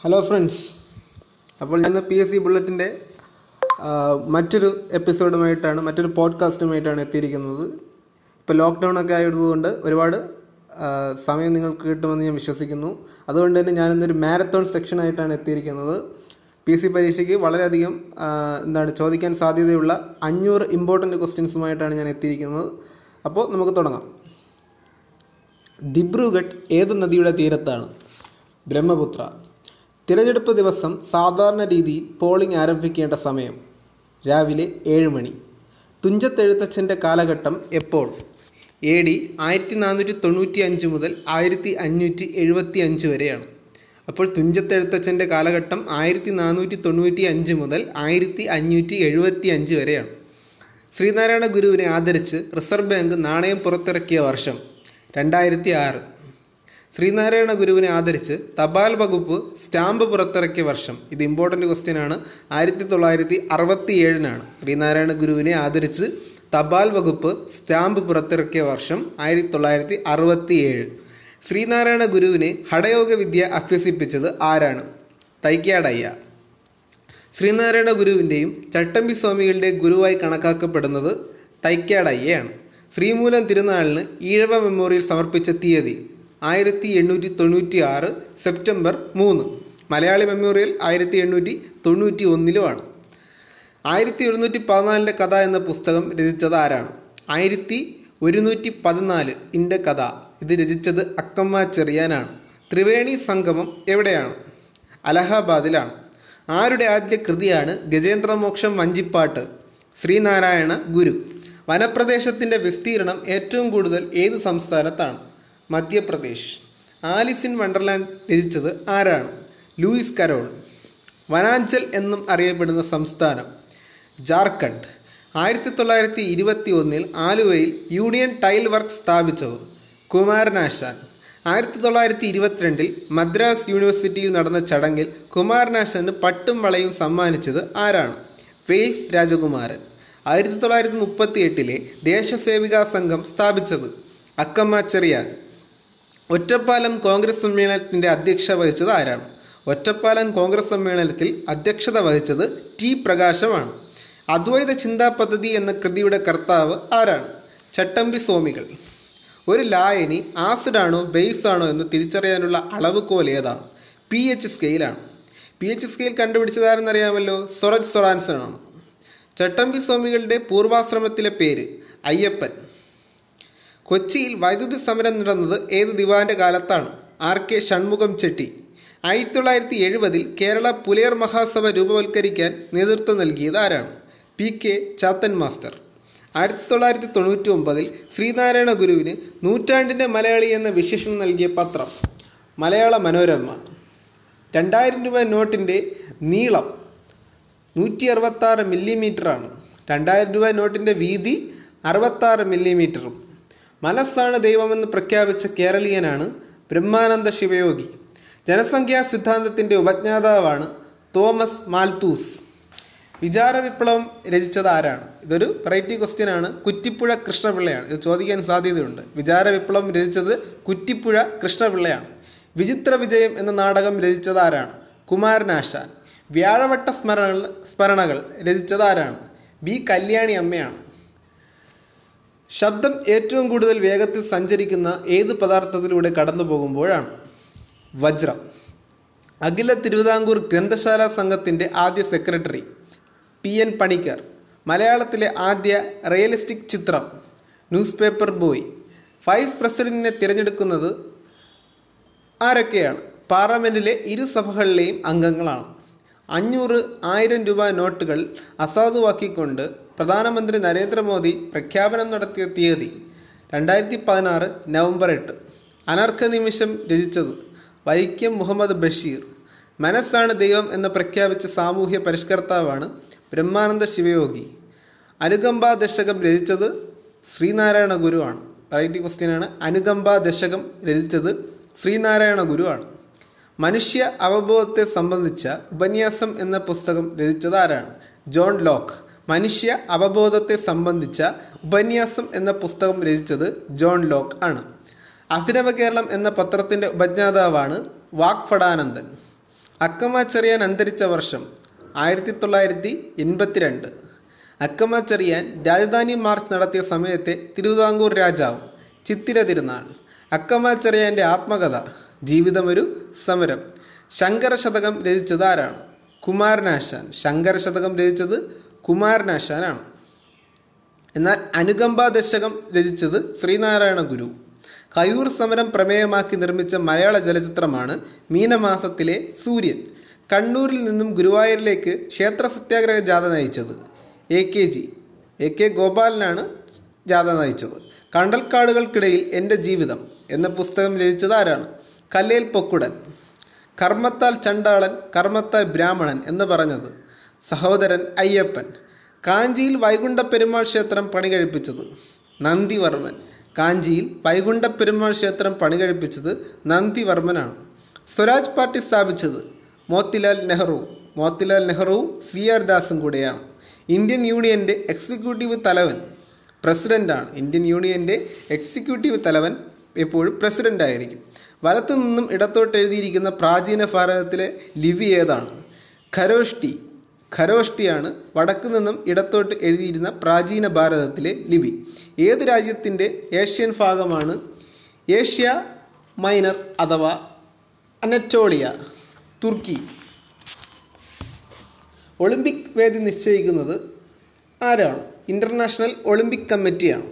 Hello friends അപ്പോൾ ഞാൻ P S C ബുള്ളറ്റിന്റെ മറ്റൊരു എപ്പിസോഡുമായിട്ടാണ് മറ്റൊരു പോഡ്കാസ്റ്റുമായിട്ടാണ് എത്തിയിരിക്കുന്നത്. ഇപ്പോൾ ലോക്ക്ഡൗൺ ഒക്കെ ആയതുകൊണ്ട് ഒരുപാട് സമയം നിങ്ങൾക്ക് കിട്ടുമെന്ന് ഞാൻ വിശ്വസിക്കുന്നു. അതുകൊണ്ട് തന്നെ ഞാനിന്നൊരു മാരത്തോൺ സെക്ഷനായിട്ടാണ് എത്തിയിരിക്കുന്നത്. പി സി പരീക്ഷയ്ക്ക് വളരെയധികം എന്താണ് ചോദിക്കാൻ സാധ്യതയുള്ള അഞ്ഞൂറ് ഇമ്പോർട്ടന്റ് ക്വസ്റ്റ്യൻസുമായിട്ടാണ് ഞാൻ എത്തിയിരിക്കുന്നത്. അപ്പോൾ നമുക്ക് തുടങ്ങാം. ദിബ്രുഗഡ് ഏത് നദിയുടെ തീരത്താണ്? ബ്രഹ്മപുത്ര. തിരഞ്ഞെടുപ്പ് ദിവസം സാധാരണ രീതിയിൽ പോളിംഗ് ആരംഭിക്കേണ്ട സമയം രാവിലെ ഏഴ് മണി. തുഞ്ചത്തെഴുത്തച്ഛന്റെ കാലഘട്ടം എപ്പോൾ? എ ഡി ആയിരത്തി നാനൂറ്റി തൊണ്ണൂറ്റി അഞ്ച് മുതൽ ആയിരത്തി അഞ്ഞൂറ്റി എഴുപത്തി അഞ്ച് വരെയാണ്. അപ്പോൾ തുഞ്ചത്തെഴുത്തച്ഛന്റെ കാലഘട്ടം ആയിരത്തി നാനൂറ്റി തൊണ്ണൂറ്റി അഞ്ച് മുതൽ ആയിരത്തി അഞ്ഞൂറ്റി എഴുപത്തി അഞ്ച് വരെയാണ്. ശ്രീനാരായണ ഗുരുവിനെ ആദരിച്ച് റിസർവ് ബാങ്ക് നാണയം പുറത്തിറക്കിയ വർഷം രണ്ടായിരത്തി ആറ് ശ്രീനാരായണ ഗുരുവിനെ ആദരിച്ച് തപാൽ വകുപ്പ് സ്റ്റാമ്പ് പുറത്തിറക്കിയ വർഷം. ഇത് ഇമ്പോർട്ടന്റ് ക്വസ്റ്റ്യൻ ആണ്. ആയിരത്തി തൊള്ളായിരത്തി അറുപത്തി ഏഴിനാണ് ശ്രീനാരായണ ഗുരുവിനെ ആദരിച്ച് തപാൽ വകുപ്പ് സ്റ്റാമ്പ് പുറത്തിറക്കിയ വർഷം ആയിരത്തി തൊള്ളായിരത്തി അറുപത്തി ഏഴ് ശ്രീനാരായണ ഗുരുവിനെ ഹടയോഗ വിദ്യ അഭ്യസിപ്പിച്ചത് ആരാണ്? തൈക്കാടയ്യ. ശ്രീനാരായണ ഗുരുവിന്റെയും ചട്ടമ്പി സ്വാമികളുടെ ഗുരുവായി കണക്കാക്കപ്പെടുന്നത് തൈക്കാടയ്യയാണ്. ശ്രീമൂലം തിരുനാളിന് ഈഴവ മെമ്മോറിയൽ സമർപ്പിച്ച തീയതി ആയിരത്തി എണ്ണൂറ്റി തൊണ്ണൂറ്റി ആറ് സെപ്റ്റംബർ മൂന്ന്. മലയാളി മെമ്മോറിയൽ ആയിരത്തി എണ്ണൂറ്റി തൊണ്ണൂറ്റി ഒന്നിലുമാണ് ആയിരത്തി എഴുന്നൂറ്റി പതിനാലിന്റെ കഥ എന്ന പുസ്തകം രചിച്ചത് ആരാണ്? ആയിരത്തി ഒരുന്നൂറ്റി പതിനാല് ഇന്റെ കഥ. ഇത് രചിച്ചത് അക്കമ്മ ചെറിയാനാണ്. ത്രിവേണി സംഗമം എവിടെയാണ്? അലഹബാദിലാണ്. ആരുടെ ആദ്യ കൃതിയാണ് ഗജേന്ദ്രമോക്ഷം വഞ്ചിപ്പാട്ട്? ശ്രീനാരായണ ഗുരു. വനപ്രദേശത്തിന്റെ വിസ്തീർണം ഏറ്റവും കൂടുതൽ ഏത് സംസ്ഥാനത്താണ്? മധ്യപ്രദേശ്. ആലിസ് ഇൻ വണ്ടർലാൻഡ് രചിച്ചത് ആരാണ്? Lewis Carroll. വനാഞ്ചൽ എന്നും അറിയപ്പെടുന്ന സംസ്ഥാനം. ജാർഖണ്ഡ്. ആയിരത്തി തൊള്ളായിരത്തി ഇരുപത്തി ഒന്നിൽ ആലുവയിൽ യൂണിയൻ ടൈൽ വർക്ക് സ്ഥാപിച്ചത് കുമാരനാശാൻ. ആയിരത്തി തൊള്ളായിരത്തി ഇരുപത്തിരണ്ടിൽ മദ്രാസ് യൂണിവേഴ്സിറ്റിയിൽ നടന്ന ചടങ്ങിൽ കുമാരനാശാന് പട്ടും വളയും സമ്മാനിച്ചത് ആരാണ്? വേസ് രാജകുമാരൻ. ആയിരത്തി തൊള്ളായിരത്തി മുപ്പത്തി എട്ടിലെ ദേശസേവികാ സംഘം സ്ഥാപിച്ചത് അക്കമ്മ ചെറിയാൻ. ഒറ്റപ്പാലം കോൺഗ്രസ് സമ്മേളനത്തിന്റെ അധ്യക്ഷത വഹിച്ചത് ആരാണ്? ഒറ്റപ്പാലം കോൺഗ്രസ് സമ്മേളനത്തിൽ അധ്യക്ഷത വഹിച്ചത് ടി പ്രകാശമാണ്. അദ്വൈത ചിന്താ പദ്ധതി എന്ന കൃതിയുടെ കർത്താവ് ആരാണ്? ചട്ടമ്പി സ്വാമികൾ. ഒരു ലായനി ആസിഡാണോ ബേസ് ആണോ എന്ന് തിരിച്ചറിയാനുള്ള അളവുകോൽ ഏതാണ്? പി എച്ച് സ്കെയിലാണ്. പി എച്ച് സ്കെയിൽ കണ്ടുപിടിച്ചതാരെന്നറിയാമല്ലോ സൊറജ് സൊറാൻസൺ ആണ് ചട്ടമ്പി സ്വാമികളുടെ പൂർവാശ്രമത്തിലെ പേര് അയ്യപ്പൻ. കൊച്ചിയിൽ വൈദ്യുതി സമരം നടന്നത് ഏത് ദിവാന്റെ കാലത്താണ്? R K Shanmukham Chetty. ആയിരത്തി തൊള്ളായിരത്തി എഴുപതിൽ കേരള പുലയർ മഹാസഭ രൂപവൽക്കരിക്കാൻ നേതൃത്വം നൽകിയത് ആരാണ്? P K Chathan master. ആയിരത്തി തൊള്ളായിരത്തി തൊണ്ണൂറ്റി ഒമ്പതിൽ ശ്രീനാരായണ ഗുരുവിന് നൂറ്റാണ്ടിന്റെ മലയാളി എന്ന വിശേഷണം നൽകിയ പത്രം മലയാള മനോരമ. രണ്ടായിരം രൂപ നോട്ടിന്റെ നീളം നൂറ്റി അറുപത്താറ് മില്ലിമീറ്ററാണ്. രണ്ടായിരം രൂപ നോട്ടിന്റെ വീതി അറുപത്താറ് മില്ലിമീറ്ററും. മനസ്സാണ് ദൈവമെന്ന് പ്രഖ്യാപിച്ച കേരളീയനാണ് ബ്രഹ്മാനന്ദ ശിവയോഗി. ജനസംഖ്യാ സിദ്ധാന്തത്തിന്റെ ഉപജ്ഞാതാവാണ് തോമസ് മാൽത്തൂസ്. വിചാര വിപ്ലവം രചിച്ചത് ആരാണ് ഇതൊരു വെറൈറ്റി ക്വസ്റ്റ്യൻ ആണ്. കുറ്റിപ്പുഴ കൃഷ്ണപിള്ളയാണ്. ഇത് ചോദിക്കാൻ സാധ്യതയുണ്ട്. വിചാര വിപ്ലവം രചിച്ചത് കുറ്റിപ്പുഴ കൃഷ്ണപിള്ളയാണ്. വിചിത്ര വിജയം എന്ന നാടകം രചിച്ചത് ആരാണ് കുമാരനാശാൻ. വ്യാഴവട്ട സ്മരണ സ്മരണകൾ രചിച്ചത് ആരാണ് ബി കല്യാണി അമ്മയാണ്. ശബ്ദം ഏറ്റവും കൂടുതൽ വേഗത്തിൽ സഞ്ചരിക്കുന്ന ഏത് പദാർത്ഥത്തിലൂടെ കടന്നു പോകുമ്പോഴാണ്? വജ്രം. അഖില തിരുവിതാംകൂർ ഗ്രന്ഥശാല സംഘത്തിന്റെ ആദ്യ സെക്രട്ടറി പി എൻ പണിക്കർ മലയാളത്തിലെ ആദ്യ റിയലിസ്റ്റിക് ചിത്രം ന്യൂസ് പേപ്പർ ബോയ് വൈസ് പ്രസിഡന്റിനെ തിരഞ്ഞെടുക്കുന്നത് ആരൊക്കെയാണ്? പാർലമെന്റിലെ ഇരു സഭകളിലെയും അംഗങ്ങളാണ്. അഞ്ഞൂറ് ആയിരം രൂപ നോട്ടുകൾ അസാധുവാക്കിക്കൊണ്ട് പ്രധാനമന്ത്രി നരേന്ദ്രമോദി പ്രഖ്യാപനം നടത്തിയ തീയതി രണ്ടായിരത്തി പതിനാറ് നവംബർ എട്ട്. അനർഘ നിമിഷം രചിച്ചത് വൈക്കം മുഹമ്മദ് ബഷീർ. മനസ്സാണ് ദൈവം എന്ന് പ്രഖ്യാപിച്ച സാമൂഹ്യ പരിഷ്കർത്താവാണ് ബ്രഹ്മാനന്ദ ശിവയോഗി. അനുകമ്പ ദശകം രചിച്ചത് ശ്രീനാരായണ ഗുരുവാണ്. വെറൈറ്റി ക്വസ്റ്റ്യനാണ് അനുകമ്പ ദശകം രചിച്ചത് ശ്രീനാരായണ ഗുരുവാണ്. മനുഷ്യ അവബോധത്തെ സംബന്ധിച്ച ഉപന്യാസം എന്ന പുസ്തകം രചിച്ചത് ആരാണ് ജോൺ ലോക്ക്. മനുഷ്യ അവബോധത്തെ സംബന്ധിച്ച ഉപന്യാസം എന്ന പുസ്തകം രചിച്ചത് ജോൺ ലോക്ക് ആണ്. അഭിനവ കേരളം എന്ന പത്രത്തിന്റെ ഉപജ്ഞാതാവാണ് വാക്ഫടാനന്ദൻ. ഫടാനന്ദൻ ചെറിയാൻ അന്തരിച്ച വർഷം ആയിരത്തി തൊള്ളായിരത്തി എൺപത്തിരണ്ട് അക്കമാച്ചെറിയാൻ ചെറിയാൻ രാജധാനി മാർച്ച് നടത്തിയ സമയത്തെ തിരുവിതാംകൂർ രാജാവ് ചിത്തിര തിരുനാൾ. അക്കമ്മ ചെറിയാന്റെ ആത്മകഥ ഒരു സമരം. ശങ്കരശതകം രചിച്ചത് ആരാണ്? കുമാരനാശാൻ. ശങ്കരശതകം രചിച്ചത് കുമാരനാശാനാണ്. എന്നാൽ അനുകമ്പ ദശകം രചിച്ചത് ശ്രീനാരായണ ഗുരു. കയൂർ സമരം പ്രമേയമാക്കി നിർമ്മിച്ച മലയാള ചലച്ചിത്രമാണ് മീനമാസത്തിലെ സൂര്യൻ. കണ്ണൂരിൽ നിന്നും ഗുരുവായൂരിലേക്ക് ക്ഷേത്ര സത്യാഗ്രഹ ജാഥ നയിച്ചത് A K G. A K ഗോപാലനാണ് ജാഥ നയിച്ചത്. കണ്ടൽക്കാടുകൾക്കിടയിൽ എന്റെ ജീവിതം എന്ന പുസ്തകം രചിച്ചത് ആരാണ്? കല്ലേൽ പൊക്കുടൻ കർമ്മത്താൽ ചണ്ടാളൻ കർമ്മത്താൽ ബ്രാഹ്മണൻ എന്ന് പറഞ്ഞത് സഹോദരൻ അയ്യപ്പൻ. കാഞ്ചിയിൽ വൈകുണ്ഠ പെരുമാൾ ക്ഷേത്രം പണി കഴിപ്പിച്ചത് നന്ദിവർമ്മൻ. കാഞ്ചിയിൽ വൈകുണ്ഠ പെരുമാൾ ക്ഷേത്രം പണി കഴിപ്പിച്ചത് നന്ദിവർമ്മനാണ്. സ്വരാജ് പാർട്ടി സ്ഥാപിച്ചത് മോത്തിലാൽ നെഹ്റു. മോത്തിലാൽ നെഹ്റുവും സി ആർ ദാസും കൂടെയാണ്. ഇന്ത്യൻ യൂണിയന്റെ എക്സിക്യൂട്ടീവ് തലവൻ പ്രസിഡന്റാണ് ഇന്ത്യൻ യൂണിയന്റെ എക്സിക്യൂട്ടീവ് തലവൻ എപ്പോഴും പ്രസിഡന്റ് ആയിരിക്കും വലത്തു നിന്നും ഇടത്തോട്ട് എഴുതിയിരിക്കുന്ന പ്രാചീന ഭാരതത്തിലെ ലിപി ഏതാണ്? ഖരോഷ്ടി. ഖരോഷ്ടിയാണ് വടക്കു നിന്നും ഇടത്തോട്ട് എഴുതിയിരുന്ന പ്രാചീന ഭാരതത്തിലെ ലിപി. ഏത് രാജ്യത്തിന്റെ ഏഷ്യൻ ഭാഗമാണ്? ഏഷ്യ മൈനർ അഥവാ അനറ്റോളിയ തുർക്കി. ഒളിമ്പിക് വേദി നിശ്ചയിക്കുന്നത് ആരാണ്? ഇന്റർനാഷണൽ ഒളിമ്പിക് കമ്മിറ്റിയാണ്.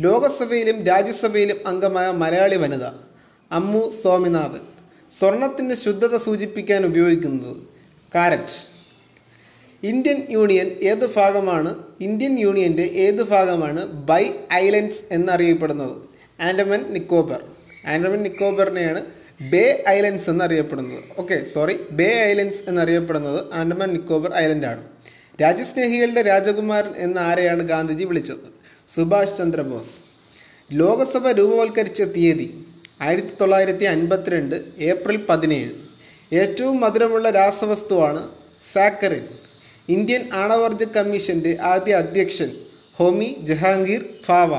ലോകസഭയിലും രാജ്യസഭയിലും അംഗമായ മലയാളി വനിത. അമ്മു സ്വാമിനാഥൻ. സ്വർണത്തിന്റെ ശുദ്ധത സൂചിപ്പിക്കാൻ ഉപയോഗിക്കുന്നത് കാരറ്റ്. ഇന്ത്യൻ യൂണിയൻ ഏത് ഭാഗമാണ്? ഇന്ത്യൻ യൂണിയന്റെ ഏത് ഭാഗമാണ് ബൈ ഐലൻഡ്സ് എന്നറിയപ്പെടുന്നത്? ആൻഡമൻ നിക്കോബർ. ആൻഡമൻ നിക്കോബറിനെയാണ് ബേ ഐലൻഡ്സ് എന്നറിയപ്പെടുന്നത്. ഓക്കെ സോറി ബേ ഐലൻഡ്സ് എന്നറിയപ്പെടുന്നത് ആൻഡമാൻ നിക്കോബർ ഐലൻഡാണ്. രാജ്യസ്നേഹികളുടെ രാജകുമാരൻ എന്ന ആരെയാണ് ഗാന്ധിജി വിളിച്ചത്? സുഭാഷ് ചന്ദ്രബോസ്. ലോകസഭ രൂപവൽക്കരിച്ച തീയതി ആയിരത്തി തൊള്ളായിരത്തി അൻപത്തിരണ്ട് ഏപ്രിൽ പതിനേഴ്. ഏറ്റവും മധുരമുള്ള രാസവസ്തുവാണ് സാക്കറിൻ. ഇന്ത്യൻ ആണവർജ കമ്മീഷന്റെ ആദ്യ അധ്യക്ഷൻ ഹോമി ജഹാംഗീർ ഫാവ.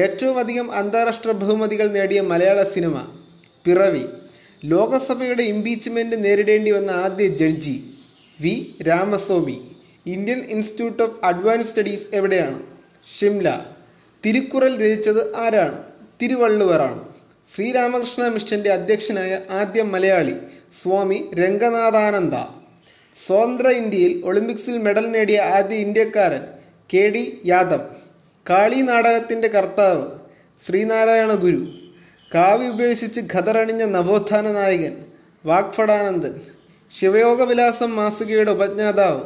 ഏറ്റവും അധികം അന്താരാഷ്ട്ര ബഹുമതികൾ നേടിയ മലയാള സിനിമ പിറവി. ലോകസഭയുടെ ഇംപീച്ച്മെന്റ് നേരിടേണ്ടി വന്ന ആദ്യ judge V Ramaswamy. Indian Institute of Advance Studies എവിടെയാണ്? ഷിംല. തിരുക്കുറൽ രചിച്ചത് ആരാണ്? തിരുവള്ളുവറാണ് ശ്രീരാമകൃഷ്ണ മിഷന്റെ അധ്യക്ഷനായ ആദ്യ മലയാളി സ്വാമി രംഗനാഥാനന്ദ. സ്വതന്ത്ര ഇന്ത്യയിൽ ഒളിമ്പിക്സിൽ മെഡൽ നേടിയ ആദ്യ ഇന്ത്യക്കാരൻ കെ ഡി യാദവ്. കാളി നാടകത്തിന്റെ കർത്താവ് ശ്രീനാരായണ ഗുരു. കാവ്യ ഉപേക്ഷിച്ച് ഖദറണിഞ്ഞ നവോത്ഥാന നായകൻ വാഗ്ഫടാനന്ദൻ ശിവയോഗവിലാസം മാസികയുടെ ഉപജ്ഞാതാവ്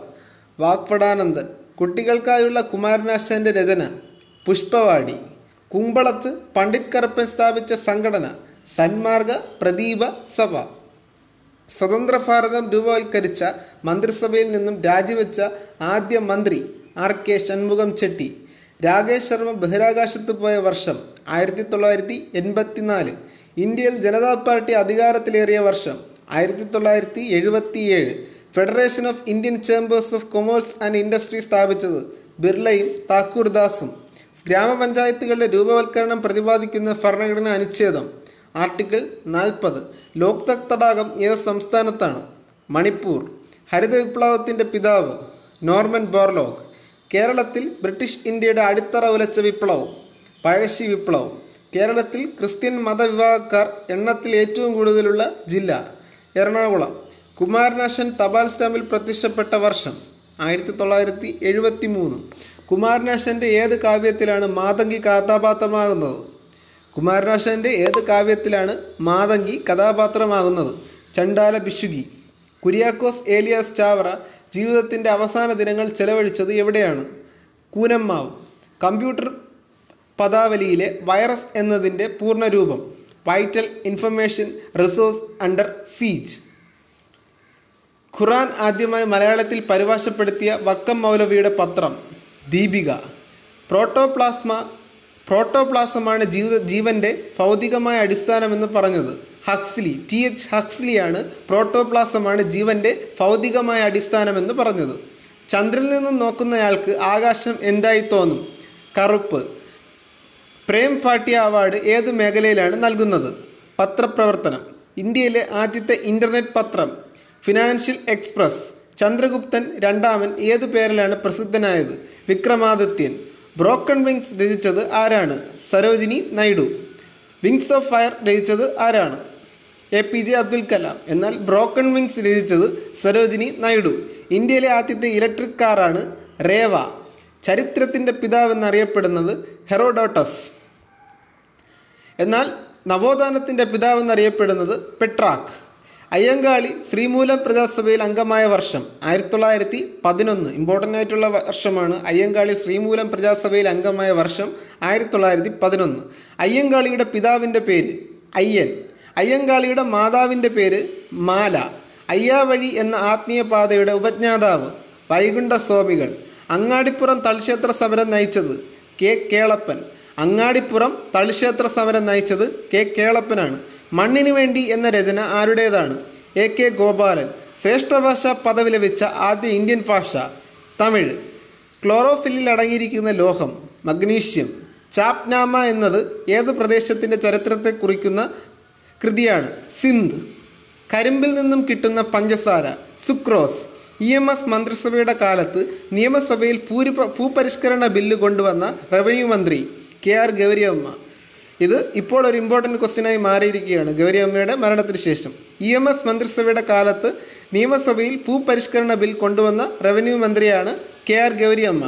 വാഗ്ഫടാനന്ദൻ കുട്ടികൾക്കായുള്ള കുമാരനാശാന്റെ രചന പുഷ്പവാടി. കുമ്പളത്ത് പണ്ഡിറ്റ് കറുപ്പൻ സ്ഥാപിച്ച സംഘടന സന്മാർഗ പ്രദീപ സഭ. സ്വതന്ത്ര ഭാരതം രൂപവൽക്കരിച്ച മന്ത്രിസഭയിൽ നിന്നും രാജിവെച്ച ആദ്യ മന്ത്രി ആർ കെ ഷൺമുഖം ചെട്ടി. രാകേഷ് ശർമ്മ ബഹിരാകാശത്ത് പോയ വർഷം ആയിരത്തി തൊള്ളായിരത്തി എൺപത്തിനാല് ഇന്ത്യയിൽ ജനതാ പാർട്ടി അധികാരത്തിലേറിയ വർഷം ആയിരത്തി തൊള്ളായിരത്തി എഴുപത്തിയേഴ് Federation of Indian Chambers of Commerce and Industry സ്ഥാപിച്ചത് ബിർളയും താക്കൂർദാസും. ഗ്രാമപഞ്ചായത്തുകളുടെ രൂപവൽക്കരണം പ്രതിപാദിക്കുന്ന ഭരണഘടനാ അനുച്ഛേദം ആർട്ടിക്കിൾ നാൽപ്പത് ലോക്തക് തടാകം ഏത് സംസ്ഥാനത്താണ്. മണിപ്പൂർ. ഹരിത വിപ്ലവത്തിന്റെ പിതാവ് നോർമൻ ബോർലോഗ്. കേരളത്തിൽ ബ്രിട്ടീഷ് ഇന്ത്യയുടെ അടിത്തറ ഉലച്ച വിപ്ലവം പഴശ്ശി വിപ്ലവം. കേരളത്തിൽ ക്രിസ്ത്യൻ മതവിഭാഗക്കാർ എണ്ണത്തിൽ ഏറ്റവും കൂടുതലുള്ള ജില്ല എറണാകുളം. കുമാരനാശൻ തപാൽ സ്റ്റാമ്പിൽ പ്രത്യക്ഷപ്പെട്ട വർഷം ആയിരത്തി തൊള്ളായിരത്തി എഴുപത്തി മൂന്ന് കുമാരനാശന്റെ ഏത് കാവ്യത്തിലാണ് മാതങ്കി കഥാപാത്രമാകുന്നത്? കുമാരനാശന്റെ ഏത് കാവ്യത്തിലാണ് മാതങ്കി കഥാപാത്രമാകുന്നത്? ചണ്ടാല ബിഷുകി കുര്യാക്കോസ് ഏലിയാസ് ചാവറ ജീവിതത്തിന്റെ അവസാന ദിനങ്ങൾ ചെലവഴിച്ചത് എവിടെയാണ്? കൂനമ്മാവ്. കമ്പ്യൂട്ടർ പദാവലിയിലെ വൈറസ് എന്നതിന്റെ പൂർണരൂപം. Vital information resource under siege. ഖുറാൻ ആദ്യമായി മലയാളത്തിൽ പരിഭാഷപ്പെടുത്തിയ വക്കം മൗലവിയുടെ പത്രം. ദീപിക. പ്രോട്ടോപ്ലാസ്മ പ്രോട്ടോപ്ലാസമാണ് ജീവിത ജീവന്റെ ഭൗതികമായ അടിസ്ഥാനമെന്ന് പറഞ്ഞത്. ഹക്സ്ലി ടി എച്ച് ഹക്സ്ലിയാണ് പ്രോട്ടോപ്ലാസമാണ് ജീവന്റെ ഭൗതികമായ അടിസ്ഥാനമെന്ന് പറഞ്ഞത്. ചന്ദ്രനിൽ നിന്നും നോക്കുന്നയാൾക്ക് ആകാശം എന്തായി തോന്നും? കറുപ്പ്. പ്രേം ഫാട്ടിയ അവാർഡ് ഏത് മേഖലയിലാണ് നൽകുന്നത്? പത്രപ്രവർത്തനം. ഇന്ത്യയിലെ ആദ്യത്തെ ഇന്റർനെറ്റ് പത്രം. Financial Express. ചന്ദ്രഗുപ്തൻ രണ്ടാമൻ ഏതു പേരിലാണ് പ്രസിദ്ധനായത്? വിക്രമാദിത്യൻ. ബ്രോക്കൺ വിങ്സ് രചിച്ചത് ആരാണ്? Sarojini Naidu wings of fire രചിച്ചത് ആരാണ്? A P J Abdul Kalam. എന്നാൽ ബ്രോക്കൺ വിങ്സ് രചിച്ചത് സരോജിനി നൈഡു ഇന്ത്യയിലെ ആദ്യത്തെ ഇലക്ട്രിക് കാറാണ് റേവ. ചരിത്രത്തിന്റെ പിതാവ് എന്നറിയപ്പെടുന്നത് ഹെറോഡോട്ടസ്. എന്നാൽ നവോത്ഥാനത്തിന്റെ പിതാവ് എന്നറിയപ്പെടുന്നത് പെട്രാക്ക്. അയ്യങ്കാളി ശ്രീമൂലം പ്രജാസഭയിൽ അംഗമായ വർഷം ആയിരത്തി തൊള്ളായിരത്തി പതിനൊന്ന്. ഇമ്പോർട്ടന്റ് ആയിട്ടുള്ള വർഷമാണ് അയ്യങ്കാളി ശ്രീമൂലം പ്രജാസഭയിൽ അംഗമായ വർഷം ആയിരത്തി തൊള്ളായിരത്തി പതിനൊന്ന്. അയ്യങ്കാളിയുടെ പിതാവിന്റെ പേര് അയ്യൻ. അയ്യങ്കാളിയുടെ മാതാവിന്റെ പേര് മാല. അയ്യാവഴി എന്ന ആത്മീയ പാതയുടെ ഉപജ്ഞാതാവ് വൈകുണ്ഠ സ്വാമികൾ അങ്ങാടിപ്പുറം തൽക്ഷേത്ര സമരം നയിച്ചത് കെ കേളപ്പൻ. അങ്ങാടിപ്പുറം തളിക്ഷേത്ര സമരം നയിച്ചത് കെ കേളപ്പനാണ്. മണ്ണിനു വേണ്ടി എന്ന രചന ആരുടേതാണ്? A K Gopalan. ശ്രേഷ്ഠഭാഷ പദവി ലഭിച്ച ആദ്യ ഇന്ത്യൻ ഭാഷ തമിഴ്. ക്ലോറോഫില്ലിൽ അടങ്ങിയിരിക്കുന്ന ലോഹം മഗ്നീഷ്യം. ചാപ്നാമ എന്നത് ഏത് പ്രദേശത്തിന്റെ ചരിത്രത്തെ കുറിക്കുന്ന കൃതിയാണ്? സിന്ധ്. കരിമ്പിൽ നിന്നും കിട്ടുന്ന പഞ്ചസാര സുക്രോസ്. ഇ എം എസ് മന്ത്രിസഭയുടെ കാലത്ത് നിയമസഭയിൽ ഭൂരിപ ഭൂപരിഷ്കരണ ബില്ല് കൊണ്ടുവന്ന റവന്യൂ മന്ത്രി കെ ആർ ഗൗരിയമ്മ. ഇത് ഇപ്പോൾ ഒരു ഇമ്പോർട്ടന്റ് ക്വസ്റ്റ്യനായി മാറിയിരിക്കുകയാണ്. ഗൗരിയമ്മയുടെ മരണത്തിന് ശേഷം. ഇ എം എസ് മന്ത്രിസഭയുടെ കാലത്ത് നിയമസഭയിൽ ഭൂപരിഷ്കരണ ബിൽ കൊണ്ടുവന്ന റവന്യൂ മന്ത്രിയാണ് കെ ആർ ഗൗരിയമ്മ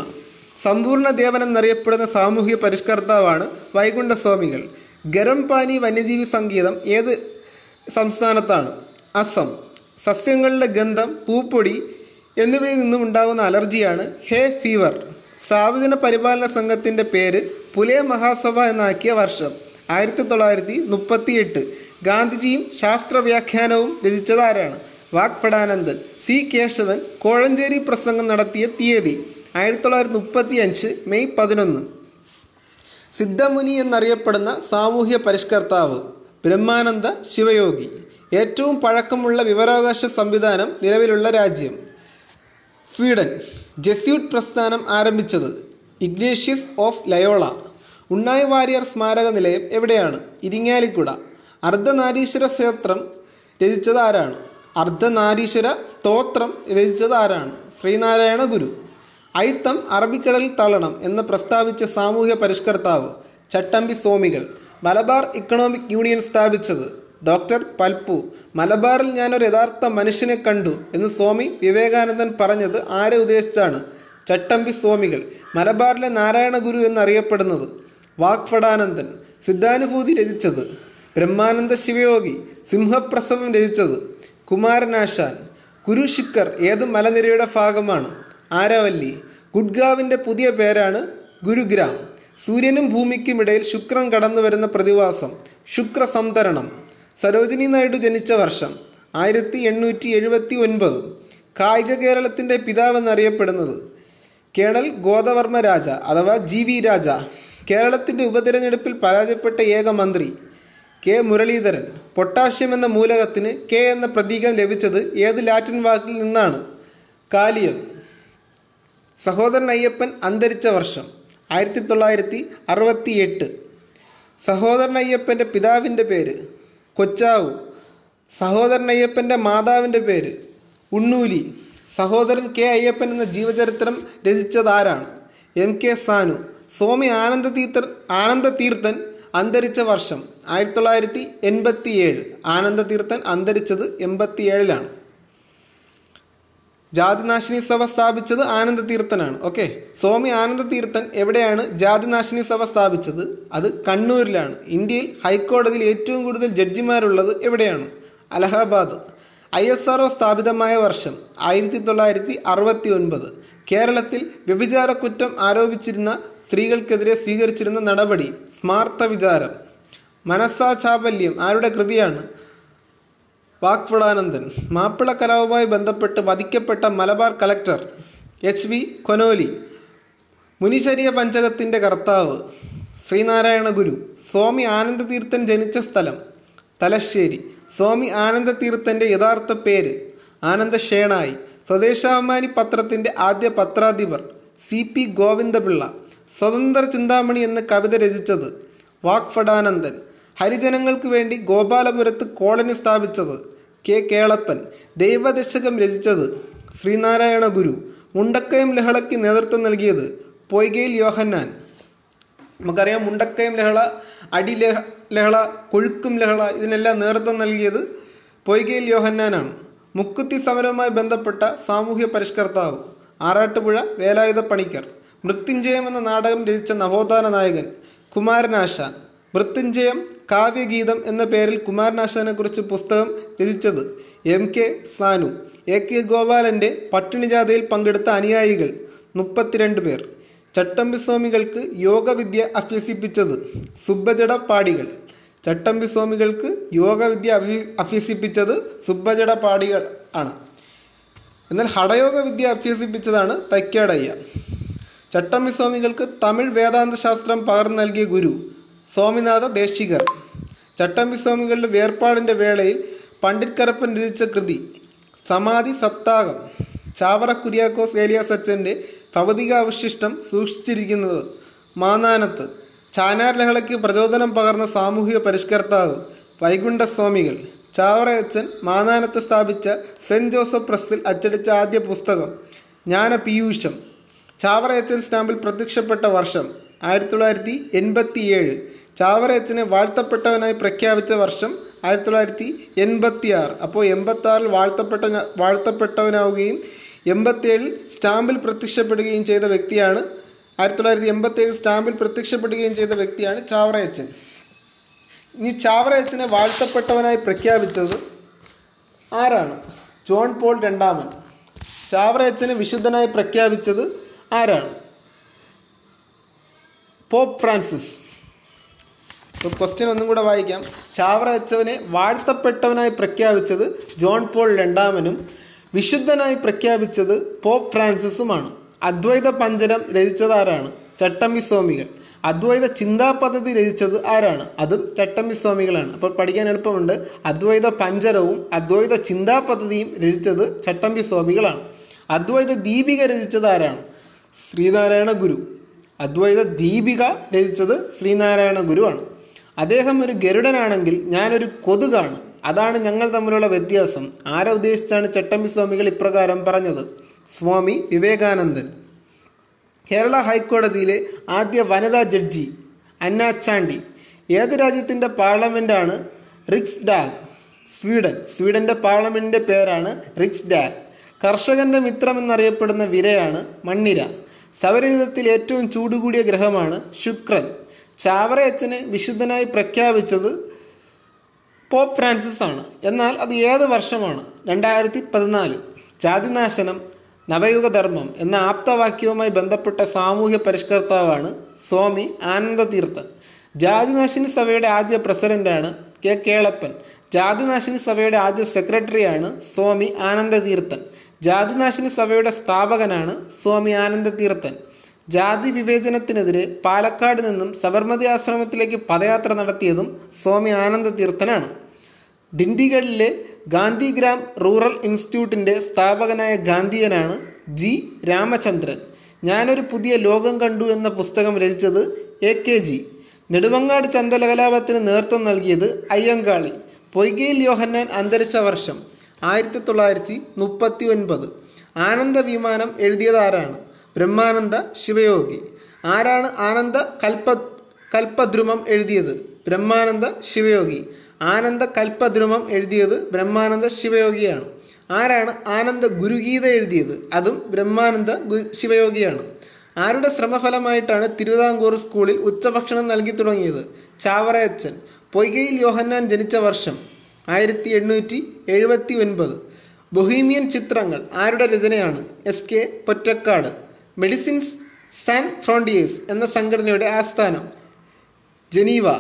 സമ്പൂർണ ദേവൻ എന്നറിയപ്പെടുന്ന സാമൂഹ്യ പരിഷ്കർത്താവാണ് വൈകുണ്ഠസ്വാമികൾ ഗരം പാനി വന്യജീവി സംഗീതം ഏത് സംസ്ഥാനത്താണ്? അസം. സസ്യങ്ങളുടെ ഗന്ധം പൂപ്പൊടി എന്നിവയിൽ നിന്നും ഉണ്ടാകുന്ന അലർജിയാണ് ഹേ ഫീവർ. സാധുജന പരിപാലന സംഘത്തിന്റെ പേര് പുലയ മഹാസഭ എന്നാക്കിയ വർഷം. ആയിരത്തി തൊള്ളായിരത്തി മുപ്പത്തി എട്ട് ഗാന്ധിജിയും ശാസ്ത്ര വ്യാഖ്യാനവും ആരാണ് വാക്പടാനന്ദൻ സി. കേശവൻ കോഴഞ്ചേരി പ്രസംഗം നടത്തിയ തീയതി ആയിരത്തി തൊള്ളായിരത്തി മുപ്പത്തി അഞ്ച് മെയ് പതിനൊന്ന്. സിദ്ധമുനി എന്നറിയപ്പെടുന്ന സാമൂഹ്യ പരിഷ്കർത്താവ് ബ്രഹ്മാനന്ദ ശിവയോഗി. ഏറ്റവും പഴക്കമുള്ള വിവരാവകാശ സംവിധാനം നിലവിലുള്ള രാജ്യം. സ്വീഡൻ ജെസ്യൂട്ട് പ്രസ്ഥാനം ആരംഭിച്ചത് Ignatius of Loyola. Unnayi Warrier സ്മാരക നിലയം എവിടെയാണ്? ഇരിങ്ങാലിക്കുട. അർദ്ധനാരീശ്വര ക്ഷേത്രം രചിച്ചത് ആരാണ് അർദ്ധനാരീശ്വര സ്തോത്രം രചിച്ചത് ആരാണ് ശ്രീനാരായണ ഗുരു. ഐത്തം അറബിക്കടലിൽ തള്ളണം എന്ന് പ്രസ്താവിച്ച സാമൂഹ്യ പരിഷ്കർത്താവ് ചട്ടമ്പി സ്വാമികൾ മലബാർ ഇക്കണോമിക് യൂണിയൻ സ്ഥാപിച്ചത് ഡോക്ടർ പൽപ്പു മലബാറിൽ ഞാനൊരു യഥാർത്ഥ മനുഷ്യനെ കണ്ടു എന്ന് സ്വാമി വിവേകാനന്ദൻ പറഞ്ഞത് ആരെ ഉദ്ദേശിച്ചാണ്? ചട്ടമ്പി സ്വാമികൾ മലബാറിലെ നാരായണ ഗുരു എന്നറിയപ്പെടുന്നത്. വാക്ഫടാനന്ദൻ സിദ്ധാനുഭൂതി രചിച്ചത്. ബ്രഹ്മാനന്ദ ശിവയോഗി സിംഹപ്രസവം രചിച്ചത്. കുമാരനാശാൻ കുരുശിക്കർ ഏത് മലനിരയുടെ ഭാഗമാണ്? ആരവല്ലി ഗുഡ്ഗാവിന്റെ പുതിയ പേരാണ് ഗുരുഗ്രാം. സൂര്യനും ഭൂമിക്കുമിടയിൽ ശുക്രൻ കടന്നു വരുന്ന പ്രതിഭാസം ശുക്ര സംതരണം സരോജിനി നായിഡു ജനിച്ച വർഷം ആയിരത്തി എണ്ണൂറ്റി എഴുപത്തി ഒൻപത് കായിക കേരളത്തിന്റെ പിതാവെന്നറിയപ്പെടുന്നത് കേണൽ ഗോദവർമ്മ രാജ അഥവാ ജി വി രാജ. കേരളത്തിന്റെ ഉപതിരഞ്ഞെടുപ്പിൽ പരാജയപ്പെട്ട ഏക മന്ത്രി കെ മുരളീധരൻ. പൊട്ടാഷ്യം എന്ന മൂലകത്തിന് കെ എന്ന പ്രതീകം ലഭിച്ചത് ഏത് ലാറ്റിൻ വാക്കിൽ നിന്നാണ്? കാലിയം. സഹോദരൻ അയ്യപ്പൻ അന്തരിച്ച വർഷം ആയിരത്തി തൊള്ളായിരത്തി അറുപത്തി എട്ട് സഹോദരൻ അയ്യപ്പന്റെ പിതാവിന്റെ പേര് കൊച്ചാവു. സഹോദരൻ അയ്യപ്പന്റെ മാതാവിന്റെ പേര് ഉണ്ണൂലി. സഹോദരൻ കെ അയ്യപ്പൻ എന്ന ജീവചരിത്രം രചിച്ചതാരാണ്? M K Sanu. സ്വാമി ആനന്ദ തീർത്ഥൻ ആനന്ദ തീർത്ഥൻ അന്തരിച്ച വർഷം ആയിരത്തി തൊള്ളായിരത്തി എൺപത്തി ഏഴ് ആനന്ദ തീർത്ഥൻ അന്തരിച്ചത് എൺപത്തി ഏഴിലാണ് ജാതിനാശിനി സഭ സ്ഥാപിച്ചത് ആനന്ദ തീർത്ഥനാണ് ഓക്കെ സ്വാമി ആനന്ദ തീർത്ഥൻ എവിടെയാണ് ജാതിനാശിനി സഭ സ്ഥാപിച്ചത്? അത് കണ്ണൂരിലാണ്. ഇന്ത്യയിൽ ഹൈക്കോടതിയിൽ ഏറ്റവും കൂടുതൽ ജഡ്ജിമാരുള്ളത് എവിടെയാണ്? അലഹബാദ്. ഐ എസ് ആർ സ്ഥാപിതമായ വർഷം ആയിരത്തി തൊള്ളായിരത്തി അറുപത്തി ഒൻപത് കേരളത്തിൽ വ്യഭിചാര കുറ്റം ആരോപിച്ചിരുന്ന സ്ത്രീകൾക്കെതിരെ സ്വീകരിച്ചിരുന്ന നടപടി സ്മാർത്ത വിചാരം. മനസ്സാ ചാപല്യം ആരുടെ കൃതിയാണ്? വാക്ഫടാനന്ദൻ മാപ്പിള കലാവുമായി ബന്ധപ്പെട്ട് വധിക്കപ്പെട്ട Malabar collector H V Conolly മുനിശരീയ പഞ്ചകത്തിന്റെ കർത്താവ് ശ്രീനാരായണ ഗുരു സ്വാമി ആനന്ദതീർത്ഥൻ ജനിച്ച സ്ഥലം തലശ്ശേരി സ്വാമി ആനന്ദതീർത്ഥന്റെ യഥാർത്ഥ പേര് ആനന്ദ ഷേണായി സ്വദേശാഭിമാനി പത്രത്തിന്റെ ആദ്യ പത്രാധിപർ സി പി ഗോവിന്ദപിള്ള സ്വതന്ത്ര ചിന്താമണി എന്ന കവിത രചിച്ചത് വാക്ഫടാനന്ദൻ ഹരിജനങ്ങൾക്ക് വേണ്ടി ഗോപാലപുരത്ത് കോളനി സ്ഥാപിച്ചത് കെ കേളപ്പൻ ദൈവദശകം രചിച്ചത് ശ്രീനാരായണ ഗുരു മുണ്ടക്കയം ലഹളയ്ക്ക് നേതൃത്വം നൽകിയത് പൊയ്കയിൽ യോഹന്നാൻ. നമുക്കറിയാം മുണ്ടക്കയം ലഹള അടി ലഹ ലഹള കൊഴുക്കും ലഹള ഇതിനെല്ലാം നേതൃത്വം നൽകിയത് പൊയ്കയിൽ യോഹന്നാനാണ്. മുക്കുത്തി സമരവുമായി ബന്ധപ്പെട്ട സാമൂഹ്യ പരിഷ്കർത്താവ് ആറാട്ടുപുഴ വേലായുധ പണിക്കർ മൃത്യുഞ്ജയം എന്ന നാടകം രചിച്ച നവോത്ഥാന നായകൻ കുമാരനാശാൻ. മൃത്യുഞ്ജയം കാവ്യഗീതം എന്ന പേരിൽ കുമാരനാശാനെക്കുറിച്ച് പുസ്തകം രചിച്ചത് M K Sanu. A K ഗോപാലന്റെ പട്ടിണിജാഥയിൽ പങ്കെടുത്ത അനുയായികൾ മുപ്പത്തിരണ്ട് പേർ. ചട്ടമ്പിസ്വാമികൾക്ക് യോഗവിദ്യ അഭ്യസിപ്പിച്ചത് സുബ്ബജട പാടികൾ. ചട്ടമ്പിസ്വാമികൾക്ക് യോഗവിദ്യ അഭ്യ അഭ്യസിപ്പിച്ചത് സുബ്ബജട പാടികൾ ആണ്. എന്നാൽ ഹടയോഗ വിദ്യ അഭ്യസിപ്പിച്ചതാണ് തൈക്കാടയ്യ. ചട്ടമ്പിസ്വാമികൾക്ക് തമിഴ് വേദാന്ത ശാസ്ത്രം പകർന്നു നൽകിയ ഗുരു സ്വാമിനാഥ ദേശികർ. ചട്ടമ്പി സ്വാമികളുടെ വേർപാടിന്റെ വേളയിൽ പണ്ഡിറ്റ് കരപ്പൻ രചിച്ച കൃതി സമാധി സപ്താകം ചാവറ കുര്യാക്കോസ് ഏലിയാസ് ഭൗതിക ഭൗതികാവശിഷ്ടം സൂക്ഷിച്ചിരിക്കുന്നത് മാനാനത്ത് ചാനാർ ലഹളയ്ക്ക് പ്രചോദനം പകർന്ന സാമൂഹിക പരിഷ്കർത്താവ് വൈകുണ്ഠസ്വാമികൾ. ചാവറ അച്ഛൻ മാനാനത്ത് സ്ഥാപിച്ച സെന്റ് ജോസഫ് പ്രസ്സിൽ അച്ചടിച്ച ആദ്യ പുസ്തകം ജ്ഞാന പീയൂഷം. ചാവറയച്ചൻ സ്റ്റാമ്പിൽ പ്രത്യക്ഷപ്പെട്ട വർഷം ആയിരത്തി തൊള്ളായിരത്തി എൺപത്തി ഏഴ് ചാവറയച്ചനെ വാഴ്ത്തപ്പെട്ടവനായി പ്രഖ്യാപിച്ച വർഷം ആയിരത്തി തൊള്ളായിരത്തി എൺപത്തി ആറ് അപ്പോൾ എൺപത്തി ആറിൽ വാഴ്ത്തപ്പെട്ട വാഴ്ത്തപ്പെട്ടവനാവുകയും എൺപത്തിയേഴിൽ സ്റ്റാമ്പിൽ പ്രത്യക്ഷപ്പെടുകയും ചെയ്ത വ്യക്തിയാണ് ആയിരത്തി തൊള്ളായിരത്തി എൺപത്തേഴിൽ സ്റ്റാമ്പിൽ പ്രത്യക്ഷപ്പെടുകയും ചെയ്ത വ്യക്തിയാണ് ചാവറയച്ചൻ. ഇനി ചാവറയച്ചനെ വാഴ്ത്തപ്പെട്ടവനായി പ്രഖ്യാപിച്ചത് ആരാണ്? ജോൺ പോൾ രണ്ടാമൻ. ചാവറയച്ചനെ വിശുദ്ധനായി പ്രഖ്യാപിച്ചത് ആരാണ്? Pope Francis. ക്വസ്റ്റ്യൻ ഒന്നും കൂടെ വായിക്കാം. ചാവറ വെച്ചവനെ വാഴ്ത്തപ്പെട്ടവനായി പ്രഖ്യാപിച്ചത് ജോൺ പോൾ രണ്ടാമനും വിശുദ്ധനായി പ്രഖ്യാപിച്ചത് പോപ്പ് ഫ്രാൻസിസുമാണ്. അദ്വൈത പഞ്ചരം രചിച്ചത് ആരാണ്? ചട്ടമ്പി സ്വാമികൾ. അദ്വൈത ചിന്താ പദ്ധതി രചിച്ചത് ആരാണ്? അതും ചട്ടമ്പി സ്വാമികളാണ്. അപ്പോൾ പഠിക്കാൻ എളുപ്പമുണ്ട്. അദ്വൈത പഞ്ചരവും അദ്വൈത ചിന്താ പദ്ധതിയും രചിച്ചത് ചട്ടമ്പി സ്വാമികളാണ്. അദ്വൈത ദീപിക രചിച്ചത് ആരാണ്? ശ്രീനാരായണ ഗുരു. അദ്വൈത ദീപിക രചിച്ചത് ശ്രീനാരായണ ഗുരുവാണ്. അദ്ദേഹം ഒരു ഗരുഡനാണെങ്കിൽ ഞാനൊരു കൊതുകാണ്. അതാണ് ഞങ്ങൾ തമ്മിലുള്ള വ്യത്യാസം. ആരെ ഉദ്ദേശിച്ചാണ് ചട്ടമ്പി സ്വാമികൾ ഇപ്രകാരം പറഞ്ഞത്? സ്വാമി വിവേകാനന്ദൻ. കേരള ഹൈക്കോടതിയിലെ ആദ്യ വനിതാ ജഡ്ജി അന്നാച്ചാണ്ടി ചാണ്ടി. ഏത് രാജ്യത്തിന്റെ പാർലമെന്റാണ് റിക്സ് ഡാഗ് സ്വീഡൻ. സ്വീഡന്റെ പാർലമെന്റിന്റെ പേരാണ് റിക്സ് ഡാഗ് കർഷകന്റെ മിത്രം എന്നറിയപ്പെടുന്ന വിരയാണ് മണ്ണിര. സൗരയുധത്തിൽ ഏറ്റവും ചൂടുകൂടിയ ഗ്രഹമാണ് ശുക്രൻ. ചാവറയച്ചനെ വിശുദ്ധനായി പ്രഖ്യാപിച്ചത് പോപ്പ് ഫ്രാൻസിസ് ആണ്. എന്നാൽ അത് ഏത് വർഷമാണ്? രണ്ടായിരത്തി പതിനാല് ജാതിനാശനം നവയുഗധർമ്മം എന്ന ആപ്തവാക്യവുമായി ബന്ധപ്പെട്ട സാമൂഹ്യ പരിഷ്കർത്താവാണ് സ്വാമി ആനന്ദതീർത്ഥൻ. ജാതിനാശിനി സഭയുടെ ആദ്യ പ്രസിഡന്റാണ് കെ കേളപ്പൻ. ജാതിനാശിനി സഭയുടെ ആദ്യ സെക്രട്ടറിയാണ് സ്വാമി ആനന്ദതീർത്ഥൻ. ജാതിനാശിനി സഭയുടെ സ്ഥാപകനാണ് സ്വാമി ആനന്ദതീർത്ഥൻ. ജാതി വിവേചനത്തിനെതിരെ പാലക്കാട് നിന്നും സബർമതി ആശ്രമത്തിലേക്ക് പദയാത്ര നടത്തിയതും സ്വാമി ആനന്ദ തീർത്ഥനാണ്. ഡിണ്ടിഗഡിലെ ഗാന്ധിഗ്രാം റൂറൽ ഇൻസ്റ്റിറ്റ്യൂട്ടിന്റെ സ്ഥാപകനായ ഗാന്ധിയനാണ് ജി രാമചന്ദ്രൻ. ഞാനൊരു പുതിയ ലോകം കണ്ടു എന്ന പുസ്തകം രചിച്ചത് എ കെ ജി. നെടുമങ്ങാട് ചന്തലകലാപത്തിന് നേതൃത്വം നൽകിയത് അയ്യങ്കാളി. പൊയ്കയിൽ യോഹന്നാൻ അന്തരിച്ച വർഷം ആയിരത്തി തൊള്ളായിരത്തി മുപ്പത്തി ഒൻപത് ആനന്ദ വിമാനം എഴുതിയത് ആരാണ്? ബ്രഹ്മാനന്ദ ശിവയോഗി. ആരാണ് ആനന്ദ കൽപ കൽപ്പദ്രുമം എഴുതിയത്? ബ്രഹ്മാനന്ദ ശിവയോഗി. ആനന്ദ കൽപ്പദ്രുമം എഴുതിയത് ബ്രഹ്മാനന്ദ ശിവയോഗിയാണ്. ആരാണ് ആനന്ദ ഗുരുഗീത എഴുതിയത്? അതും ബ്രഹ്മാനന്ദ ശിവയോഗിയാണ്. ആരുടെ ശ്രമഫലമായിട്ടാണ് തിരുവിതാംകൂർ സ്കൂളിൽ ഉച്ചഭക്ഷണം നൽകി തുടങ്ങിയത്? ചാവറയച്ചൻ. പൊയ്കയിൽ യോഹന്നാൻ ജനിച്ച വർഷം ആയിരത്തി എണ്ണൂറ്റി എഴുപത്തി ഒൻപത് ബൊഹീമിയൻ ചിത്രങ്ങൾ ആരുടെ രചനയാണ്? S K Pottekkatt. Medecins Sans Frontieres എന്ന സംഘടനയുടെ ആസ്ഥാനം ജനീവ.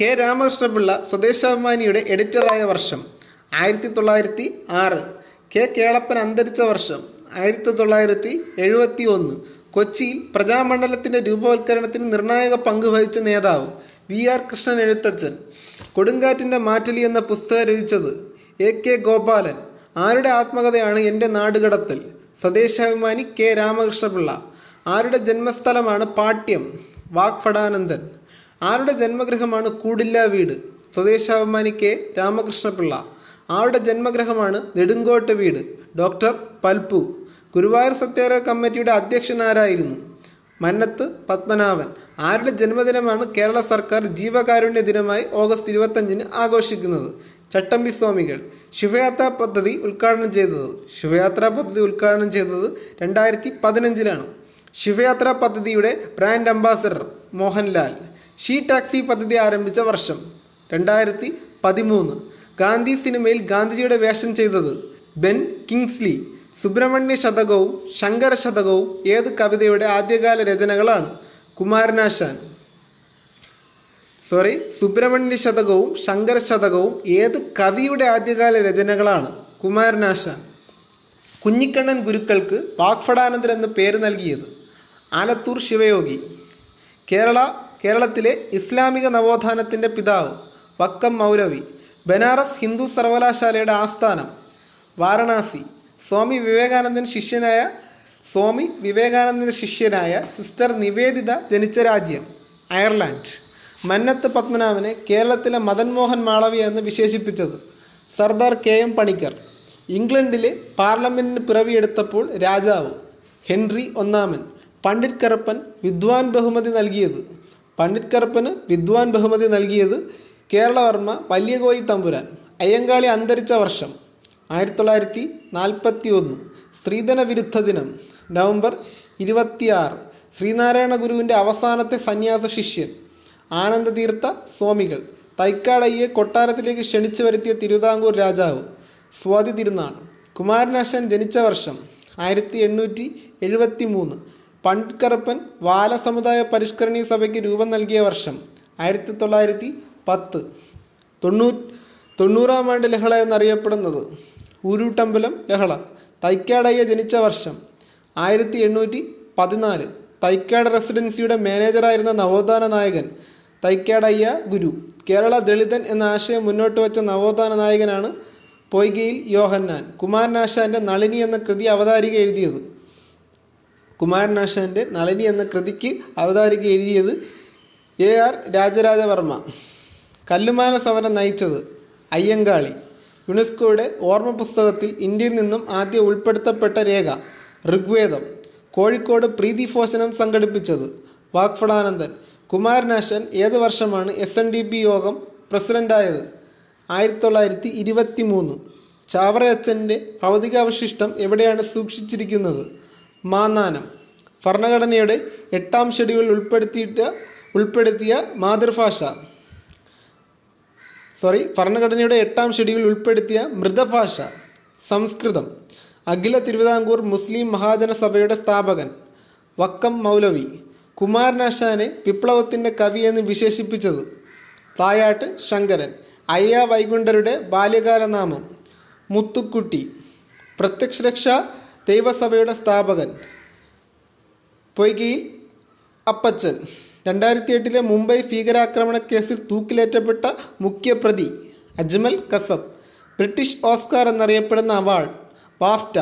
കെ. രാമകൃഷ്ണപിള്ള സ്വദേശാഭിമാനിയുടെ എഡിറ്ററായ വർഷം ആയിരത്തി തൊള്ളായിരത്തി ആറ് കെ. കേളപ്പൻ അന്തരിച്ച വർഷം ആയിരത്തി തൊള്ളായിരത്തി എഴുപത്തി ഒന്ന് കൊച്ചിയിൽ പ്രജാമണ്ഡലത്തിന്റെ രൂപവൽക്കരണത്തിന് നിർണായക പങ്ക് വഹിച്ച നേതാവ് വി. ആർ. കൃഷ്ണൻ എഴുത്തച്ഛൻ. കൊടുങ്കാറ്റിന്റെ മാറ്റലി എന്ന പുസ്തകം രചിച്ചത് എ. കെ. ഗോപാലൻ. ആരുടെ ആത്മകഥയാണ് എന്റെ നാടുകടത്തൽ? സ്വദേശാഭിമാനി കെ രാമകൃഷ്ണപിള്ള. ആരുടെ ജന്മസ്ഥലമാണ് പാട്യം? വാഗ്ഫടാനന്ദൻ ആരുടെ ജന്മഗ്രഹമാണ് കൂടില്ല വീട് സ്വദേശാഭിമാനി കെ രാമകൃഷ്ണപിള്ള. ആരുടെ ജന്മഗ്രഹമാണ് നെടുങ്കോട്ട് വീട് ഡോക്ടർ പൽപ്പു. ഗുരുവായൂർ സത്യാഗ്രഹ കമ്മിറ്റിയുടെ അധ്യക്ഷനാരായിരുന്നു മന്നത്ത് പത്മനാഭൻ. ആരുടെ ജന്മദിനമാണ് കേരള സർക്കാർ ജീവകാരുണ്യ ദിനമായി ഓഗസ്റ്റ് ഇരുപത്തഞ്ചിന് ആഘോഷിക്കുന്നത്? ചട്ടമ്പി സ്വാമികൾ ശിവയാത്രാ പദ്ധതി ഉദ്ഘാടനം ചെയ്തത് ശിവയാത്രാ പദ്ധതി ഉദ്ഘാടനം ചെയ്തത് രണ്ടായിരത്തി പതിനഞ്ചിലാണ്. ശിവയാത്രാ പദ്ധതിയുടെ brand ambassador Mohanlal. She taxi പദ്ധതി ആരംഭിച്ച വർഷം രണ്ടായിരത്തി പതിമൂന്ന്. ഗാന്ധി സിനിമയിൽ ഗാന്ധിജിയുടെ വേഷം ചെയ്തത് ബെൻ കിങ്സ്ലി. സുബ്രഹ്മണ്യ ശതകവും ശങ്കര ശതകവും ഏത് കവിതയുടെ ആദ്യകാല രചനകളാണ്? കുമാരനാശാൻ സോറി സുബ്രഹ്മണ്യ ശതകവും ശങ്കര ശതകവും ഏത് കവിയുടെ ആദ്യകാല രചനകളാണ്? കുമാരനാശാൻ കുഞ്ഞിക്കണ്ണൻ ഗുരുക്കൾക്ക് വാഗ്ഫടാനന്ദൻ എന്ന് പേര് നൽകിയത് ആലത്തൂർ ശിവയോഗി. കേരള കേരളത്തിലെ ഇസ്ലാമിക നവോത്ഥാനത്തിന്റെ പിതാവ് വക്കം മൗലവി. ബനാറസ് ഹിന്ദു സർവകലാശാലയുടെ ആസ്ഥാനം വാരണാസി. സ്വാമി വിവേകാനന്ദൻ ശിഷ്യനായ സ്വാമി വിവേകാനന്ദന്റെ ശിഷ്യനായ സിസ്റ്റർ നിവേദിത ജനിച്ച രാജ്യം അയർലാൻഡ്. മന്നത്ത് പത്മനാഭനെ കേരളത്തിലെ മദൻ മോഹൻ മാളവ്യ എന്ന് വിശേഷിപ്പിച്ചത് സർദാർ കെ എം പണിക്കർ. ഇംഗ്ലണ്ടിലെ പാർലമെന്റിന് പിറവിയെടുത്തപ്പോൾ രാജാവ് ഹെൻറി ഒന്നാമൻ പണ്ഡിറ്റ് കറുപ്പൻ വിദ്വാൻ ബഹുമതി നൽകിയത്. പണ്ഡിറ്റ് കറുപ്പന് വിദ്വാൻ ബഹുമതി നൽകിയത് കേരളവർമ്മ വലിയകോയി തമ്പുരാൻ അയ്യങ്കാളി അന്തരിച്ച വർഷം ആയിരത്തി തൊള്ളായിരത്തി നാൽപ്പത്തി ഒന്ന് സ്ത്രീധന വിരുദ്ധ ദിനം നവംബർ ഇരുപത്തിയാറ്. ശ്രീനാരായണ ഗുരുവിന്റെ അവസാനത്തെ സന്യാസ ശിഷ്യൻ ആനന്ദതീർത്ഥ സ്വാമികൾ. തൈക്കാടയ്യെ കൊട്ടാരത്തിലേക്ക് ക്ഷണിച്ചു വരുത്തിയ തിരുവിതാംകൂർ രാജാവ് സ്വാതി തിരുനാൾ. കുമാരനാശൻ ജനിച്ച വർഷം ആയിരത്തി എണ്ണൂറ്റി എഴുപത്തി മൂന്ന് പണ്ട്കറപ്പൻ വാലസമുദായ വാല സമുദായ പരിഷ്കരണീ സഭയ്ക്ക് രൂപം നൽകിയ വർഷം ആയിരത്തി തൊള്ളായിരത്തി പത്ത് തൊണ്ണൂ തൊണ്ണൂറാം ആണ്ട് ലഹള എന്നറിയപ്പെടുന്നത് ഊരൂട്ടമ്പലം ലഹള. തൈക്കാടയ്യ ജനിച്ച വർഷം ആയിരത്തി എണ്ണൂറ്റി പതിനാല് തൈക്കാട് റെസിഡൻസിയുടെ മാനേജറായിരുന്ന നവോത്ഥാന നായകൻ തൈക്കാടയ്യ ഗുരു. കേരള ദളിതൻ എന്ന ആശയം മുന്നോട്ട് വെച്ച നവോത്ഥാന നായകനാണ് പൊയ്കയിൽ യോഹന്നാൻ. കുമാരനാശാന്റെ നളിനി എന്ന കൃതി അവതാരിക എഴുതിയത്. കുമാരനാശാന്റെ നളിനി എന്ന കൃതിക്ക് അവതാരിക എഴുതിയത് എ ആർ രാജരാജവർമ്മ. കല്ലുമാന സമരം നയിച്ചത് അയ്യങ്കാളി. യുനെസ്കോയുടെ ഓർമ്മ പുസ്തകത്തിൽ ഇന്ത്യയിൽ നിന്നും ആദ്യം ഉൾപ്പെടുത്തപ്പെട്ട രേഖ ഋഗ്വേദം. കോഴിക്കോട് പ്രീതി ഭോജനം സംഘടിപ്പിച്ചത് വാഗ്ഫടാനന്ദൻ കുമാരനാശൻ ഏത് വർഷമാണ് എസ് എൻ ഡി പി യോഗം പ്രസിഡന്റായത് ആയിരത്തി തൊള്ളായിരത്തി ഇരുപത്തി മൂന്ന് ചാവറയച്ചന്റെ ഭൗതികാവശിഷ്ടം എവിടെയാണ് സൂക്ഷിച്ചിരിക്കുന്നത്? മാന്നാനം. ഭരണഘടനയുടെ എട്ടാം ഷെഡ്യൂളിൽ ഉൾപ്പെടുത്തിയിട്ട് ഉൾപ്പെടുത്തിയ മാതൃഭാഷ. സോറി ഭരണഘടനയുടെ എട്ടാം ഷെഡ്യൂളിൽ ഉൾപ്പെടുത്തിയ മൃതഭാഷ. സംസ്കൃതം. അഖില തിരുവിതാംകൂർ മുസ്ലിം മഹാജനസഭയുടെ സ്ഥാപകൻ. വക്കം മൗലവി. കുമാരനാശാനെ വിപ്ലവത്തിന്റെ കവി എന്ന് വിശേഷിപ്പിച്ചത് തായാട്ട് ശങ്കരൻ അയ്യ വൈകുണ്ഠരുടെ ബാല്യകാലനാമം മുത്തുക്കുട്ടി പ്രത്യക്ഷരക്ഷാ ദൈവസഭയുടെ സ്ഥാപകൻ പൊയ്കയിൽ അപ്പച്ചൻ. രണ്ടായിരത്തി എട്ടിലെ മുംബൈ ഭീകരാക്രമണ കേസിൽ തൂക്കിലേറ്റപ്പെട്ട മുഖ്യപ്രതി അജ്മൽ കസബ് ബ്രിട്ടീഷ് ഓസ്കാർ എന്നറിയപ്പെടുന്ന അവാർഡ് ബാഫ്റ്റ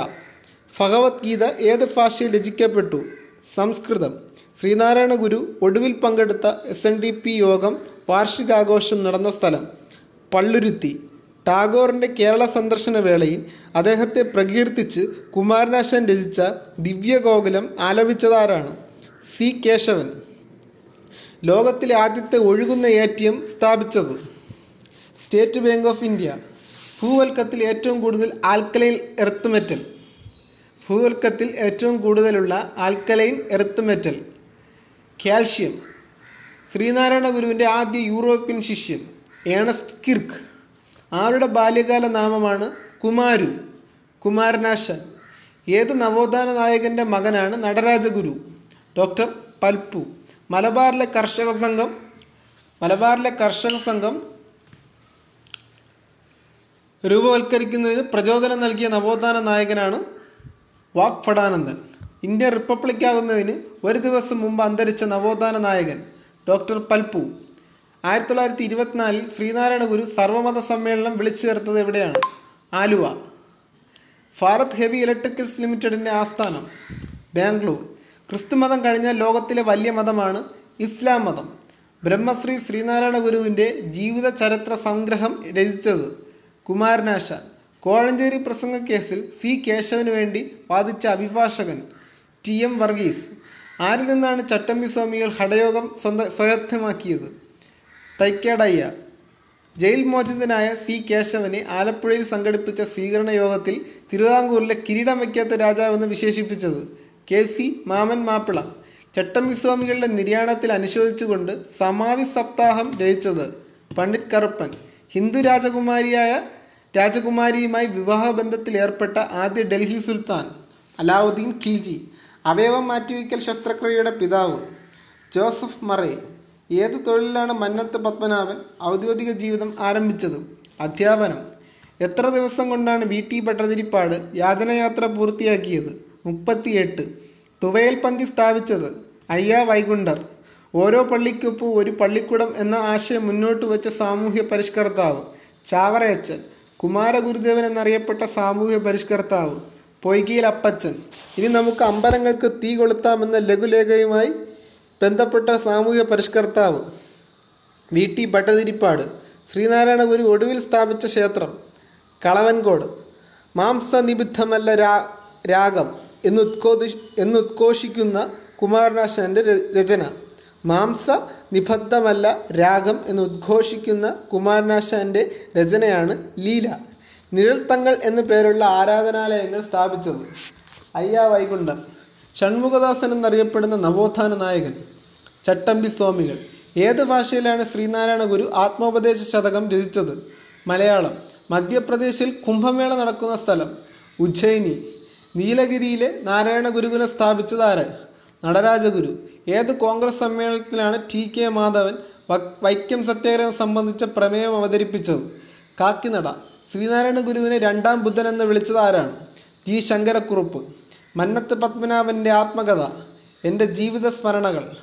ഭഗവത്ഗീത ഏത് ഭാഷയിൽ രചിക്കപ്പെട്ടു? സംസ്കൃതം. ശ്രീനാരായണ ഗുരു ഒടുവിൽ പങ്കെടുത്ത എസ് എൻ ഡി പി യോഗം വാർഷികാഘോഷം നടന്ന സ്ഥലം പള്ളുരുത്തി. ടാഗോറിന്റെ കേരള സന്ദർശന വേളയിൽ അദ്ദേഹത്തെ പ്രകീർത്തിച്ച് കുമാരനാശൻ രചിച്ച ദിവ്യഗോകുലം ആലപിച്ചതാരാണ്? സി. കേശവൻ. ലോകത്തിലെ ആദ്യത്തെ ഒഴുകുന്ന എ ടി എം സ്ഥാപിച്ചത് സ്റ്റേറ്റ് ബാങ്ക് ഓഫ് ഇന്ത്യ. ഭൂവൽക്കത്തിൽ ഏറ്റവും കൂടുതൽ ആൽക്കലൈൻ എർത്ത് മെറ്റൽ. ഭൂവൽക്കത്തിൽ ഏറ്റവും കൂടുതലുള്ള alkaline earth metal. Calcium. Sreenarayana ഗുരുവിന്റെ ആദ്യ യൂറോപ്യൻ ശിഷ്യൻ ഏണസ്റ്റ് കിർക്ക്. ആരുടെ ബാല്യകാല നാമമാണ് കുമാരു? കുമാരനാശൻ. ഏത് നവോത്ഥാന നായകന്റെ മകനാണ് നടരാജഗുരു? ഡോക്ടർ പൽപ്പു. മലബാറിലെ കർഷക സംഘം മലബാറിലെ കർഷക സംഘം രൂപവൽക്കരിക്കുന്നതിന് പ്രചോദനം നൽകിയ നവോത്ഥാന നായകനാണ് വാക് ഫടാനന്ദൻ ഇന്ത്യ റിപ്പബ്ലിക്കാകുന്നതിന് ഒരു ദിവസം മുമ്പ് അന്തരിച്ച നവോത്ഥാന നായകൻ ഡോക്ടർ പൽപ്പു ആയിരത്തി തൊള്ളായിരത്തി ഇരുപത്തിനാലിൽ ശ്രീനാരായണ ഗുരു സർവമത സമ്മേളനം വിളിച്ചു ചേർത്തത് എവിടെയാണ്? ആലുവ. ഭാരത് ഹെവി ഇലക്ട്രിക്കൽസ് ലിമിറ്റഡിന്റെ ആസ്ഥാനം ബാംഗ്ലൂർ. ക്രിസ്തുമതം കഴിഞ്ഞാൽ ലോകത്തിലെ വലിയ മതമാണ് ഇസ്ലാം മതം. ബ്രഹ്മശ്രീ ശ്രീനാരായണ ഗുരുവിന്റെ ജീവിത ചരിത്ര സംഗ്രഹം രചിച്ചത് കുമാരനാശാൻ. കോഴഞ്ചേരി പ്രസംഗ കേസിൽ സി കേശവന് വേണ്ടി വാദിച്ച അഭിഭാഷകൻ ടി എം വർഗീസ്. ആരിൽ നിന്നാണ് ചട്ടമ്പി സ്വാമികൾ ഹടയോഗം സ്വന്ത സ്വായത്തമാക്കിയത് തൈക്കേടയ്യ. ജയിൽ മോചിതനായ സി കേശവനെ ആലപ്പുഴയിൽ സംഘടിപ്പിച്ച സ്വീകരണ യോഗത്തിൽ തിരുവിതാംകൂറിലെ കിരീടം വയ്ക്കാത്ത രാജാവെന്ന് വിശേഷിപ്പിച്ചത് കെ സി മാമൻ മാപ്പിള. ചട്ടമ്പി സ്വാമികളുടെ നിര്യാണത്തിൽ അനുശോചിച്ചുകൊണ്ട് സമാധി സപ്താഹം രചിച്ചത് പണ്ഡിറ്റ് കറുപ്പൻ. ഹിന്ദു രാജകുമാരിയായ രാജകുമാരിയുമായി വിവാഹബന്ധത്തിൽ ഏർപ്പെട്ട ആദ്യ ഡൽഹി സുൽത്താൻ അലാവുദ്ദീൻ ഖിൽജി. അവയവം മാറ്റിവയ്ക്കൽ ശസ്ത്രക്രിയയുടെ പിതാവ് ജോസഫ് മറേ. ഏത് തൊഴിലിലാണ് മന്നത്ത് പത്മനാഭൻ ഔദ്യോഗിക ജീവിതം ആരംഭിച്ചത്? അധ്യാപനം. എത്ര ദിവസം കൊണ്ടാണ് വി ടി ഭട്ടതിരിപ്പാട് യാചനയാത്ര പൂർത്തിയാക്കിയത്? മുപ്പത്തിയെട്ട്. തുവയൽ പന്തി സ്ഥാപിച്ചത് അയ്യ വൈകുണ്ടർ ഓരോ പള്ളിക്കൊപ്പം ഒരു പള്ളിക്കുടം എന്ന ആശയം മുന്നോട്ട് വെച്ച സാമൂഹ്യ പരിഷ്കർത്താവ് ചാവറയച്ചൻ. കുമാരഗുരുദേവൻ എന്നറിയപ്പെട്ട സാമൂഹ്യ പരിഷ്കർത്താവ്. പൊയ്കയിൽ അപ്പച്ചൻ. ഇനി നമുക്ക് അമ്പലങ്ങൾക്ക് തീ കൊളുത്താമെന്ന ലഘുലേഖയുമായി ബന്ധപ്പെട്ട സാമൂഹ്യ പരിഷ്കർത്താവ് വി ടി ഭട്ടതിരിപ്പാട് ശ്രീനാരായണ ഗുരു ഒടുവിൽ സ്ഥാപിച്ച ക്ഷേത്രം കളവൻകോട്. മാംസനിബിദ്ധമല്ല രാ രാഗം എന്നുദ്ഘോതി എന്നുദ്ഘോഷിക്കുന്ന കുമാരനാശാന്റെ ര- രചന. മാംസ നിബദ്ധമല്ല രാഗം എന്ന് ഉദ്ഘോഷിക്കുന്ന കുമാരനാശാന്റെ രചനയാണ് ലീല. നിഴൽത്തങ്ങൾ എന്നു പേരുള്ള ആരാധനാലയങ്ങൾ സ്ഥാപിച്ചത് അയ്യ വൈകുണ്ഠം. ഷൺമുഖദാസൻ എന്നറിയപ്പെടുന്ന നവോത്ഥാന നായകൻ ചട്ടമ്പി സ്വാമികൾ. ഏത് ഭാഷയിലാണ് ശ്രീനാരായണ ഗുരു ആത്മോപദേശ ശതകം രചിച്ചത്? മലയാളം. മധ്യപ്രദേശിൽ കുംഭമേള നടക്കുന്ന സ്ഥലം. ഉജ്ജയിനി. നീലഗിരിയിലെ നാരായണ ഗുരുകുലം സ്ഥാപിച്ചത് ആരാണ് നടരാജഗുരു. ഏത് കോൺഗ്രസ് സമ്മേളനത്തിലാണ് ടി കെ മാധവൻ വൈക്കം സത്യാഗ്രഹം സംബന്ധിച്ച പ്രമേയം അവതരിപ്പിച്ചത്? കാക്കിനട. ശ്രീനാരായണ ഗുരുവിനെ രണ്ടാം ബുദ്ധൻ എന്ന് വിളിച്ചത് ആരാണ്? ജി ശങ്കരക്കുറുപ്പ്. മന്നത്ത് പത്മനാഭന്റെ ആത്മകഥ എന്റെ ജീവിത സ്മരണകൾ.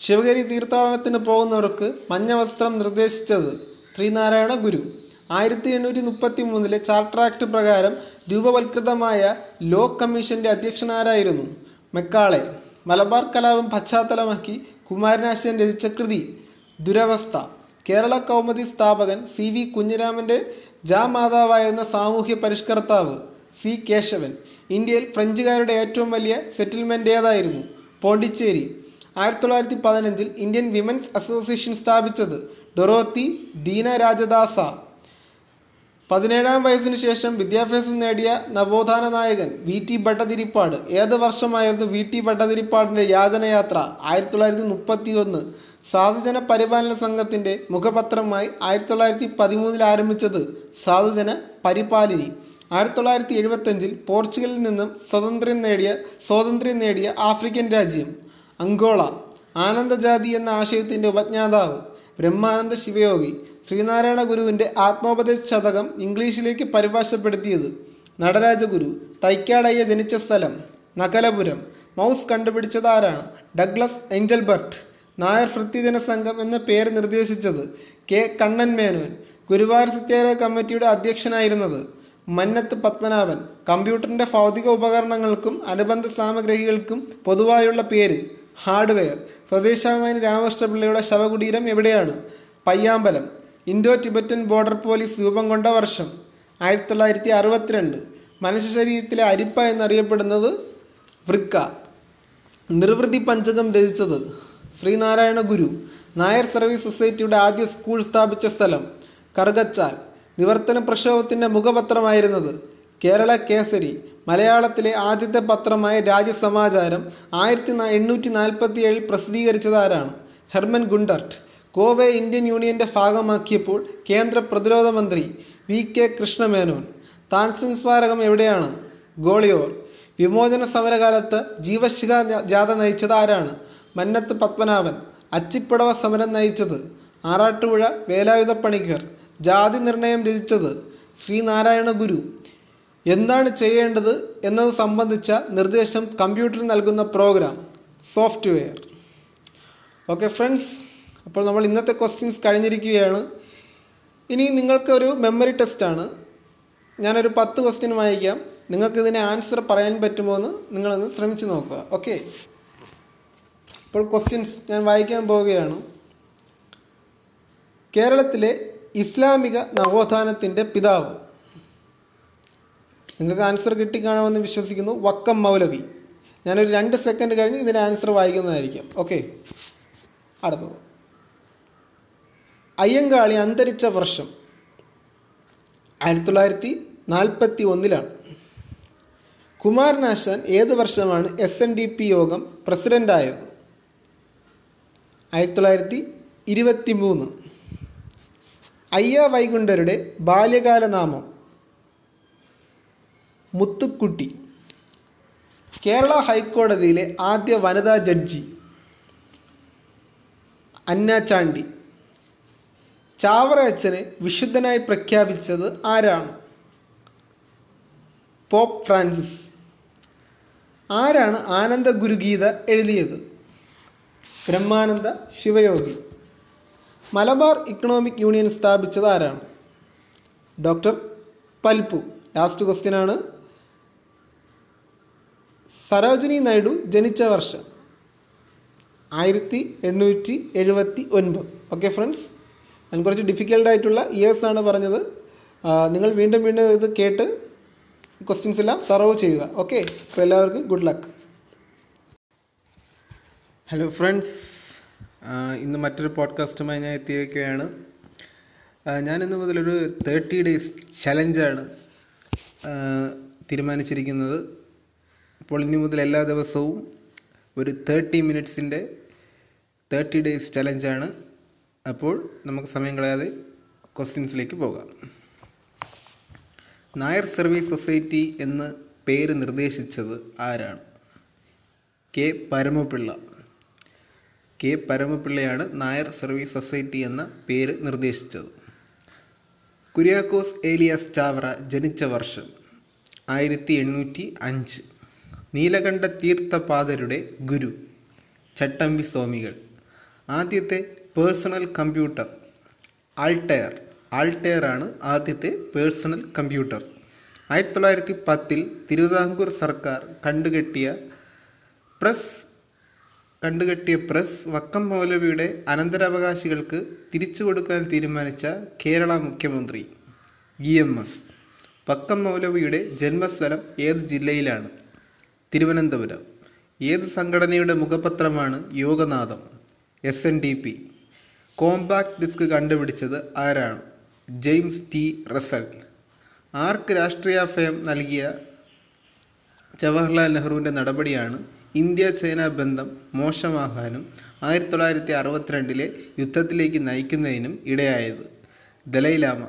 ശിവഗിരി തീർത്ഥാടനത്തിന് പോകുന്നവർക്ക് മഞ്ഞ വസ്ത്രം നിർദ്ദേശിച്ചത് ശ്രീനാരായണ ഗുരു. ആയിരത്തി എണ്ണൂറ്റി മുപ്പത്തി മൂന്നിലെ ചാർട്ടർ ആക്ട് പ്രകാരം രൂപവൽകൃതമായ ലോ കമ്മീഷന്റെ അധ്യക്ഷനാരായിരുന്നു മെക്കാളെ. മലബാർ കലാപം പശ്ചാത്തലമാക്കി കുമാരനാശൻ രചിച്ച കൃതി ദുരവസ്ഥ. കേരള കൗമുദി സ്ഥാപകൻ സി വി കുഞ്ഞിരാമന്റെ ജാമാതാവായിരുന്ന സാമൂഹ്യ പരിഷ്കർത്താവ് സി കേശവൻ ഇന്ത്യയിൽ ഫ്രഞ്ചുകാരുടെ ഏറ്റവും വലിയ സെറ്റിൽമെന്റ് ഏതായിരുന്നു പോണ്ടിച്ചേരി. ആയിരത്തി തൊള്ളായിരത്തി പതിനഞ്ചിൽ ഇന്ത്യൻ വിമൻസ് അസോസിയേഷൻ സ്ഥാപിച്ചത് ഡൊറോത്തി ദീന രാജദാസ പതിനേഴാം വയസ്സിന് ശേഷം വിദ്യാഭ്യാസം നേടിയ നവോത്ഥാന നായകൻ വി ടി ഭട്ടതിരിപ്പാട്. ഏത് വർഷമായിരുന്നു വി ടി ഭട്ടതിരിപ്പാടിന്റെ യാതനയാത്ര ആയിരത്തി തൊള്ളായിരത്തി മുപ്പത്തി ഒന്ന് സാധുജന പരിപാലന സംഘത്തിന്റെ മുഖപത്രമായി ആയിരത്തി തൊള്ളായിരത്തി പതിമൂന്നിൽ ആരംഭിച്ചത് സാധുജന പരിപാലിനി. ആയിരത്തി തൊള്ളായിരത്തി എഴുപത്തഞ്ചിൽ പോർച്ചുഗലിൽ നിന്നും സ്വതന്ത്രം നേടിയ സ്വാതന്ത്ര്യം നേടിയ ആഫ്രിക്കൻ രാജ്യം അങ്കോള ആനന്ദജാതി എന്ന ആശയത്തിന്റെ ഉപജ്ഞാതാവ് ബ്രഹ്മാനന്ദ ശിവയോഗി ശ്രീനാരായണ ഗുരുവിന്റെ ആത്മോപദേശ ശതകം ഇംഗ്ലീഷിലേക്ക് പരിഭാഷപ്പെടുത്തിയത്. നടരാജഗുരു തൈക്കാടയ്യ ജനിച്ച സ്ഥലം നകലപുരം മൗസ് കണ്ടുപിടിച്ചതാരാണ് ഡഗ്ലസ് ഏഞ്ചൽബർട്ട് നായർ ഭൃത്യജന സംഘം എന്ന പേര് നിർദ്ദേശിച്ചത് കെ കണ്ണൻ മേനോൻ ഗുരുവായൂർ സത്യാഗ്രഹ കമ്മിറ്റിയുടെ അധ്യക്ഷനായിരുന്നത് മന്നത്ത് പത്മനാഭൻ. കമ്പ്യൂട്ടറിന്റെ ഭൗതിക ഉപകരണങ്ങൾക്കും അനുബന്ധ സാമഗ്രികൾക്കും പൊതുവായുള്ള പേര് ഹാർഡ്വെയർ. സ്വദേശാഭിമാനി രാമകൃഷ്ണപിള്ളയുടെ ശവകുടീരം എവിടെയാണ്? Payyambalam. Indo Tibetan border police രൂപം കൊണ്ട വർഷം ആയിരത്തി തൊള്ളായിരത്തി അറുപത്തിരണ്ട് മനുഷ്യ ശരീരത്തിലെ അരിപ്പ എന്നറിയപ്പെടുന്നത് വൃക്ക. നിർവൃതി പഞ്ചകം രചിച്ചത് ശ്രീനാരായണ ഗുരു നായർ സർവീസ് സൊസൈറ്റിയുടെ ആദ്യ സ്കൂൾ സ്ഥാപിച്ച സ്ഥലം കറുകച്ചാൽ നിവർത്തന പ്രക്ഷോഭത്തിന്റെ മുഖപത്രമായിരുന്നത് കേരള കേസരി മലയാളത്തിലെ ആദ്യത്തെ പത്രമായ രാജ്യസമാചാരം ആയിരത്തി എണ്ണൂറ്റി നാൽപ്പത്തി ഏഴിൽ പ്രസിദ്ധീകരിച്ചത് ആരാണ് ഹെർമൻ ഗുണ്ടർട്ട് ഗോവയെ ഇന്ത്യൻ യൂണിയന്റെ ഭാഗമാക്കിയപ്പോൾ കേന്ദ്ര പ്രതിരോധ മന്ത്രി വി കെ കൃഷ്ണമേനോൻ. താൻസിൻ സ്മാരകം എവിടെയാണ്? ഗോളിയോർ. വിമോചന സമരകാലത്ത് ജീവശിഖ ജാഥ നയിച്ചത് ആരാണ് മന്നത്ത് പത്മനാഭൻ അച്ചിപ്പടവ സമരം നയിച്ചത് ആറാട്ടുപുഴ വേലായുധ പണിക്കർ ജാതി നിർണയം രചിച്ചത് ശ്രീനാരായണ ഗുരു. എന്താണ് ചെയ്യേണ്ടത് എന്നത് സംബന്ധിച്ച നിർദ്ദേശം കമ്പ്യൂട്ടറിൽ നൽകുന്ന പ്രോഗ്രാം സോഫ്റ്റ്വെയർ. ഓക്കെ ഫ്രണ്ട്സ് അപ്പോൾ നമ്മൾ ഇന്നത്തെ ക്വസ്റ്റ്യൻസ് കഴിഞ്ഞിരിക്കുകയാണ്. ഇനി നിങ്ങൾക്കൊരു മെമ്മറി ടെസ്റ്റാണ്. ഞാനൊരു പത്ത് ക്വസ്റ്റ്യൻ വായിക്കാം. നിങ്ങൾക്ക് ഇതിനെ ആൻസർ പറയാൻ പറ്റുമോ എന്ന് നിങ്ങളൊന്ന് ശ്രമിച്ചു നോക്കുക. ഓക്കെ. ഇപ്പോൾ ക്വസ്റ്റ്യൻസ് ഞാൻ വായിക്കാൻ പോവുകയാണ്. കേരളത്തിലെ ഇസ്ലാമിക നവോത്ഥാനത്തിന്റെ പിതാവ്. നിങ്ങൾക്ക് ആൻസർ കിട്ടിക്കാണുമെന്ന് വിശ്വസിക്കുന്നു. വക്കം മൗലവി. ഞാനൊരു രണ്ട് സെക്കൻഡ് കഴിഞ്ഞ് ഇതിന്റെ ആൻസർ വായിക്കുന്നതായിരിക്കും. ഓക്കെ അടുത്തത് അയ്യങ്കാളി അന്തരിച്ച വർഷം ആയിരത്തി തൊള്ളായിരത്തി നാൽപ്പത്തി ഒന്നിലാണ് കുമാരനാശാൻ ഏത് വർഷമാണ് എസ് എൻ ഡി പി യോഗം പ്രസിഡന്റായത് ആയിരത്തി തൊള്ളായിരത്തി ഇരുപത്തി മൂന്ന് അയ്യ വൈകുണ്ഠരുടെ ബാല്യകാല നാമം മുത്തുക്കുട്ടി. കേരള ഹൈക്കോടതിയിലെ ആദ്യ വനിതാ ജഡ്ജി. അന്ന ചാണ്ടി ചാവറ അച്ഛനെ വിശുദ്ധനായി പ്രഖ്യാപിച്ചത് ആരാണ്? Pope Francis. ആരാണ് ആനന്ദഗുരുഗീത എഴുതിയത്? ബ്രഹ്മാനന്ദ ശിവയോഗി. മലബാർ ഇക്കണോമിക് യൂണിയൻ സ്ഥാപിച്ചത് ആരാണ്? ഡോക്ടർ പൽപ്പു. ലാസ്റ്റ് ക്വസ്റ്റ്യൻ ആണ്. സരോജിനി നായിഡു ജനിച്ച വർഷം ആയിരത്തി എണ്ണൂറ്റി എഴുപത്തി ഒൻപത് ഓക്കെ ഫ്രണ്ട്സ് ഞാൻ കുറച്ച് ഡിഫിക്കൽട്ട് ആയിട്ടുള്ള ഇയേഴ്സ് ആണ് പറഞ്ഞത്. നിങ്ങൾ വീണ്ടും വീണ്ടും ഇത് കേട്ട് ക്വസ്റ്റ്യൻസ് എല്ലാം തറവ് ചെയ്യുക. ഓക്കെ അപ്പോൾ എല്ലാവർക്കും ഗുഡ് ലക്ക് ഹലോ ഫ്രണ്ട്സ് ഇന്ന് മറ്റൊരു പോഡ്കാസ്റ്റുമായി ഞാൻ എത്തിയിരിക്കുകയാണ്. ഞാനിന്ന് മുതലൊരു തേർട്ടി ഡേയ്സ് ചലഞ്ചാണ് തീരുമാനിച്ചിരിക്കുന്നത്. അപ്പോൾ ഇനി മുതൽ എല്ലാ ദിവസവും ഒരു തേർട്ടി മിനിറ്റ്സിന്റെ തേർട്ടി ഡേയ്സ് ചലഞ്ചാണ് അപ്പോൾ നമുക്ക് സമയം കളയാതെ ക്വസ്റ്റ്യൻസിലേക്ക് പോകാം. നായർ സർവീസ് സൊസൈറ്റി എന്ന് പേര് നിർദ്ദേശിച്ചത് ആരാണ്? കെ. പരമപിള്ള. കെ പരമപിള്ളയാണ് നായർ സർവീസ് സൊസൈറ്റി എന്ന പേര് നിർദ്ദേശിച്ചത്. കുര്യാക്കോസ് ഏലിയാസ് ചാവറ ജനിച്ച വർഷം ആയിരത്തി എണ്ണൂറ്റി അഞ്ച് നീലകണ്ഠ തീർത്ഥപാദരുടെ ഗുരു ചട്ടമ്പി സ്വാമികൾ. ആദ്യത്തെ പേഴ്സണൽ കമ്പ്യൂട്ടർ ആൾട്ടയർ. ആൾട്ടയർ ആണ് ആദ്യത്തെ പേഴ്സണൽ കമ്പ്യൂട്ടർ. ആയിരത്തി തൊള്ളായിരത്തി പത്തിൽ തിരുവിതാംകൂർ സർക്കാർ കണ്ടുകെട്ടിയ പ്രസ് കണ്ടുകെട്ടിയ പ്രസ് വക്കം മൗലവിയുടെ അനന്തരാവകാശികൾക്ക് തിരിച്ചു കൊടുക്കാൻ തീരുമാനിച്ച കേരള മുഖ്യമന്ത്രി ഇ എം എസ്. വക്കം മൗലവിയുടെ ജന്മസ്ഥലം ഏത് ജില്ലയിലാണ്? തിരുവനന്തപുരം. ഏത് സംഘടനയുടെ മുഖപത്രമാണ് Yoganadam? S N D P compact disc കണ്ടുപിടിച്ചത് ആരാണ്? James T Russell. ആർക്ക് രാഷ്ട്രീയാഭയം നൽകിയ ജവഹർലാൽ നെഹ്റുവിന്റെ നടപടിയാണ് ഇന്ത്യ ചൈന ബന്ധം മോശമാകാനും ആയിരത്തി തൊള്ളായിരത്തി അറുപത്തിരണ്ടിലെ യുദ്ധത്തിലേക്ക് നയിക്കുന്നതിനും ഇടയായത് ദലൈലാമ.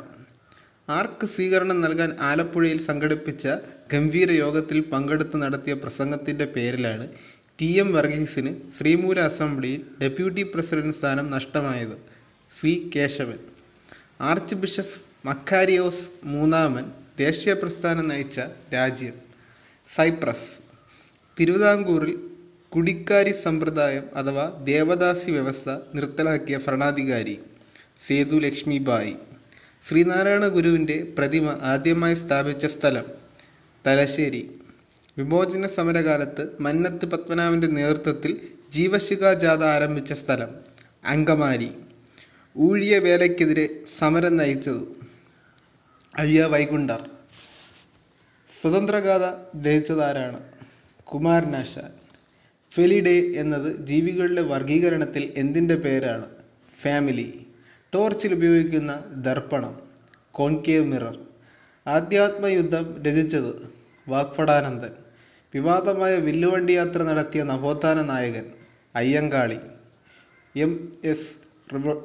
ആർക്ക് സ്വീകരണം നൽകാൻ ആലപ്പുഴയിൽ സംഘടിപ്പിച്ച ഗംഭീര യോഗത്തിൽ പങ്കെടുത്ത് നടത്തിയ പ്രസംഗത്തിന്റെ പേരിലാണ് ടി എം വർഗീസിന് ശ്രീമൂല അസംബ്ലിയിൽ ഡെപ്യൂട്ടി പ്രസിഡന്റ് സ്ഥാനം നഷ്ടമായത് C Kesavan. Archbishop Makarios മൂന്നാമൻ ദേശീയ പ്രസ്ഥാനം നയിച്ച രാജ്യം സൈപ്രസ്. തിരുവിതാംകൂറിൽ കുടിക്കാരി സമ്പ്രദായം അഥവാ ദേവദാസി വ്യവസ്ഥ നിർത്തലാക്കിയ ഭരണാധികാരി സേതു ലക്ഷ്മിബായി. ശ്രീനാരായണ ഗുരുവിന്റെ പ്രതിമ ആദ്യമായി സ്ഥാപിച്ച സ്ഥലം തലശ്ശേരി. വിമോചന സമരകാലത്ത് മന്നത്ത് പത്മനാഭന്റെ നേതൃത്വത്തിൽ ജീവശിഖ ജാഥ ആരംഭിച്ച സ്ഥലം അങ്കമാലി. ഊഴിയ വേലയ്ക്കെതിരെ സമരം നയിച്ചത് അയ്യ വൈകുണ്ഠർ. സ്വതന്ത്രഗാഥ രചിച്ചതാരാണ്? കുമാരനാശാൻ. ഫെലിഡേ എന്നത് ജീവികളുടെ വർഗീകരണത്തിൽ എന്തിന്റെ പേരാണ്? ഫാമിലി. ടോർച്ചിൽ ഉപയോഗിക്കുന്ന ദർപ്പണം കോൺകേവ് മിറർ. ആധ്യാത്മയുദ്ധം രചിച്ചത് വാഗ്ഭടാനന്ദൻ വിവാദമായ വില്ലുവണ്ടി യാത്ര നടത്തിയ നവോത്ഥാന നായകൻ Ayyankali. M S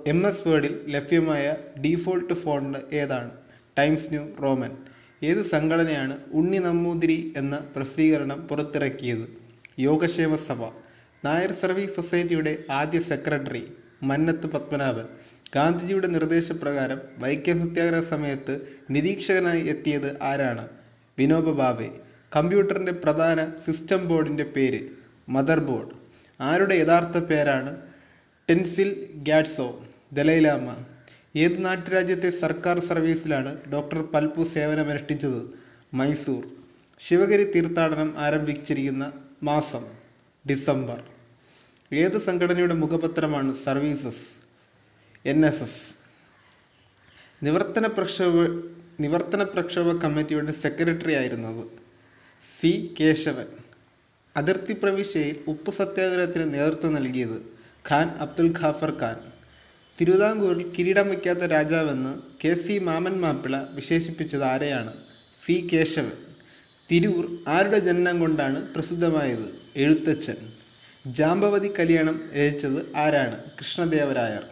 M S വേർഡിൽ ലഭ്യമായ ഡീഫോൾട്ട് ഫോണ്ട് ഏതാണ്? Times New Roman. ഏത് സംഘടനയാണ് ഉണ്ണി നമ്പൂതിരി എന്ന പ്രസിദ്ധീകരണം പുറത്തിറക്കിയത്? യോഗക്ഷേമ സഭ. നായർ സർവീസ് സൊസൈറ്റിയുടെ ആദ്യ സെക്രട്ടറി മന്നത്ത് പത്മനാഭൻ. ഗാന്ധിജിയുടെ നിർദ്ദേശപ്രകാരം വൈക്കം സത്യാഗ്രഹ സമയത്ത് നിരീക്ഷകനായി എത്തിയത് ആരാണ്? വിനോബ ഭാവെ കമ്പ്യൂട്ടറിന്റെ പ്രധാന സിസ്റ്റം ബോർഡിന്റെ പേര് മദർ ബോർഡ്. ആരുടെ യഥാർത്ഥ പേരാണ് ടെൻസിൽ ഗാഡ്സോ ദലൈലാമ. ഏത് നാട്ടുരാജ്യത്തെ സർക്കാർ സർവീസിലാണ് ഡോക്ടർ പൽപു സേവനമനുഷ്ഠിച്ചത്? മൈസൂർ. ശിവഗിരി തീർത്ഥാടനം ആരംഭിച്ചിരിക്കുന്ന മാസം ഡിസംബർ. ഏത് സംഘടനയുടെ മുഖപത്രമാണ് സർവീസസ്? N S S. നിവർത്തന പ്രക്ഷോഭ നിവർത്തന പ്രക്ഷോഭ കമ്മിറ്റിയുടെ സെക്രട്ടറി ആയിരുന്നത് സി. കേശവൻ. അതിർത്തി പ്രവിശ്യയിൽ ഉപ്പു സത്യാഗ്രഹത്തിന് നേതൃത്വം നൽകിയത് ഖാൻ അബ്ദുൽ ഖാഫർ ഖാൻ. തിരുവിതാംകൂറിൽ കിരീടം വയ്ക്കാത്ത രാജാവെന്ന് കെ സി മാമൻ മാപ്പിള വിശേഷിപ്പിച്ചത് ആരെയാണ്? സി കേശവൻ. തിരൂർ ആരുടെ ജനനം കൊണ്ടാണ് പ്രസിദ്ധമായത്? എഴുത്തച്ഛൻ. ജാമ്പവതി കല്യാണം രചിച്ചത് ആരാണ്? കൃഷ്ണദേവരായർ.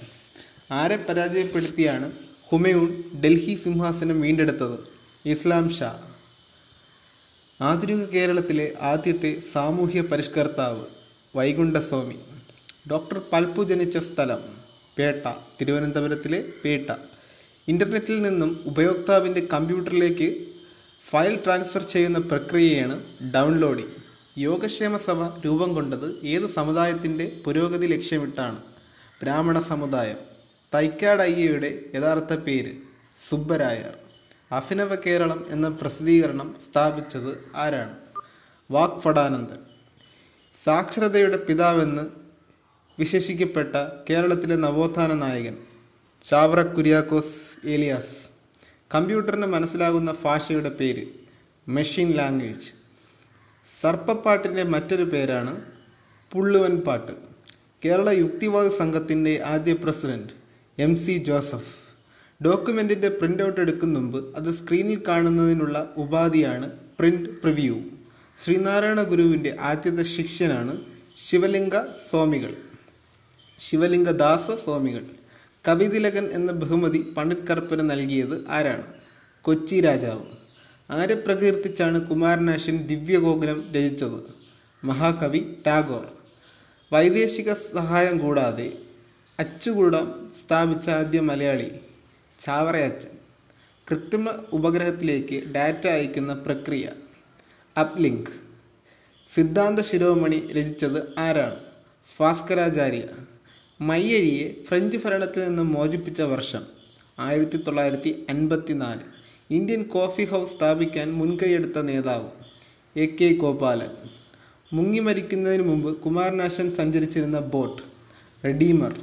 ആരെ പരാജയപ്പെടുത്തിയാണ് ഹുമയൂൺ ഡൽഹി സിംഹാസനം വീണ്ടെടുത്തത്? ഇസ്ലാം ഷാ. ആധുനിക കേരളത്തിലെ ആദ്യത്തെ സാമൂഹ്യ പരിഷ്കർത്താവ് വൈകുണ്ഠസ്വാമി. ഡോക്ടർ പൽപ്പു ജനിച്ച സ്ഥലം. പേട്ട തിരുവനന്തപുരത്തിലെ പേട്ട. ഇന്റർനെറ്റിൽ നിന്നും ഉപയോക്താവിന്റെ കമ്പ്യൂട്ടറിലേക്ക് ഫയൽ ട്രാൻസ്ഫർ ചെയ്യുന്ന പ്രക്രിയയാണ് ഡൗൺലോഡിംഗ്. യോഗക്ഷേമ സഭ രൂപം കൊണ്ടത് ഏത് സമുദായത്തിന്റെ പുരോഗതി ലക്ഷ്യമിട്ടാണ്? ബ്രാഹ്മണ സമുദായം. തൈക്കാട് അയ്യയുടെ യഥാർത്ഥ പേര് സുബ്ബരായർ. അഭിനവ കേരളം എന്ന പ്രസിദ്ധീകരണം സ്ഥാപിച്ചത് ആരാണ്? വാക്ഫടാനന്ദൻ. സാക്ഷരതയുടെ പിതാവെന്ന് വിശേഷിക്കപ്പെട്ട കേരളത്തിലെ നവോത്ഥാന നായകൻ ചാവറ കുര്യാക്കോസ് ഏലിയാസ്. കമ്പ്യൂട്ടറിന് മനസ്സിലാകുന്ന ഭാഷയുടെ പേര് മെഷീൻ ലാംഗ്വേജ്. സർപ്പപ്പാട്ടിന്റെ മറ്റൊരു പേരാണ് പുള്ളുവൻ പാട്ട്. കേരള യുക്തിവാദ സംഘത്തിന്റെ ആദ്യ പ്രസിഡന്റ് എം സി ജോസഫ്. ഡോക്യുമെന്റിന്റെ പ്രിന്റ് ഔട്ട് എടുക്കും മുമ്പ് അത് സ്ക്രീനിൽ കാണുന്നതിനുള്ള ഉപാധിയാണ് പ്രിന്റ് പ്രിവ്യൂ. ശ്രീനാരായണ ഗുരുവിന്റെ ആദ്യത്തെ ശിഷ്യനാണ് ശിവലിംഗ സ്വാമികൾ. ശിവലിംഗദാസ സ്വാമികൾ കവിതിലകൻ എന്ന ബഹുമതി പണ്ഡിറ്റ് കറുപ്പന് നൽകിയത് ആരാണ്? കൊച്ചി രാജാവ്. ആരെ പ്രകീർത്തിച്ചാണ് കുമാരനാശൻ ദിവ്യഗോകുലം രചിച്ചത്? മഹാകവി ടാഗോർ. വൈദേശിക സഹായം കൂടാതെ അച്ചുകൂടം സ്ഥാപിച്ച ആദ്യ മലയാളി ചാവറയച്ചൻ. കൃത്രിമ ഉപഗ്രഹത്തിലേക്ക് ഡാറ്റ അയക്കുന്ന പ്രക്രിയ. അപ്ലിങ്ക്. സിദ്ധാന്ത ശിരോമണി രചിച്ചത് ആരാണ്? ഭാസ്കരാചാര്യ. മയ്യഴിയെ ഫ്രഞ്ച് ഭരണത്തിൽ നിന്ന് മോചിപ്പിച്ച വർഷം ആയിരത്തി തൊള്ളായിരത്തി അൻപത്തി നാല് ഇന്ത്യൻ കോഫി ഹൗസ് സ്ഥാപിക്കാൻ മുൻകൈയെടുത്ത നേതാവ് എ കെ ഗോപാലൻ. മുങ്ങി മരിക്കുന്നതിന് മുമ്പ് കുമാരനാശൻ സഞ്ചരിച്ചിരുന്ന ബോട്ട് റെഡീമർ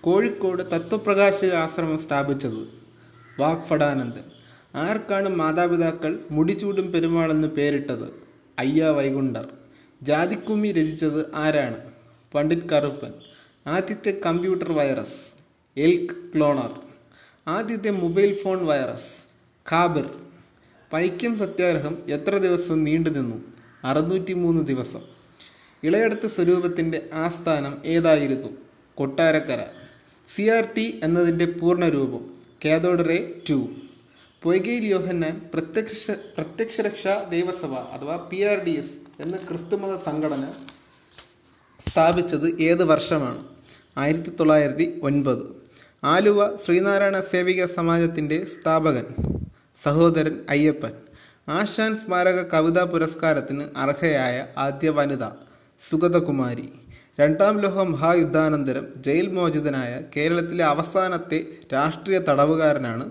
കോഴിക്കോട് തത്വപ്രകാശ ആശ്രമം സ്ഥാപിച്ചത് വാഗ്ഫടാനന്ദൻ. ആർക്കാണ് മാതാപിതാക്കൾ മുടിച്ചൂടും പെരുമാളെന്ന് പേരിട്ടത് അയ്യ വൈകുണ്ഠർ. ജാതിക്കുമ്മി രചിച്ചത് ആരാണ്? പണ്ഡിറ്റ് കറുപ്പൻ. ആദ്യത്തെ കമ്പ്യൂട്ടർ വൈറസ് എൽക്ക് ക്ലോണർ. ആദ്യത്തെ മൊബൈൽ ഫോൺ വൈറസ് ഖാബിർ പൈക്യം സത്യാഗ്രഹം എത്ര ദിവസം നീണ്ടു നിന്നു? അറുന്നൂറ്റി മൂന്ന് ദിവസം. ഇളയടത്ത് സ്വരൂപത്തിന്റെ ആസ്ഥാനം ഏതായിരുന്നു? കൊട്ടാരക്കര. സി ആർ ടി എന്നതിന്റെ പൂർണരൂപം കാതോഡറെ ടു. പൊയ്കയിൽ യോഹന്നാൻ പ്രത്യക്ഷ പ്രത്യക്ഷരക്ഷാ ദേവസഭ അഥവാ പി ആർ ഡി എസ് എന്ന ക്രിസ്തുമത സംഘടന സ്ഥാപിച്ചത് ഏത് വർഷമാണ്? ആയിരത്തി തൊള്ളായിരത്തി ഒൻപത് ആലുവ ശ്രീനാരായണ സേവിക സമാജത്തിന്റെ സ്ഥാപകൻ സഹോദരൻ അയ്യപ്പൻ. ആശാൻ സ്മാരക കവിതാ പുരസ്കാരത്തിന് അർഹയായ ആദ്യ വനിത സുഗതകുമാരി. രണ്ടാം ലോക മഹായുദ്ധാനന്തരം ജയിൽ മോചിതനായ കേരളത്തിലെ അവസാനത്തെ രാഷ്ട്രീയ തടവുകാരനാണ്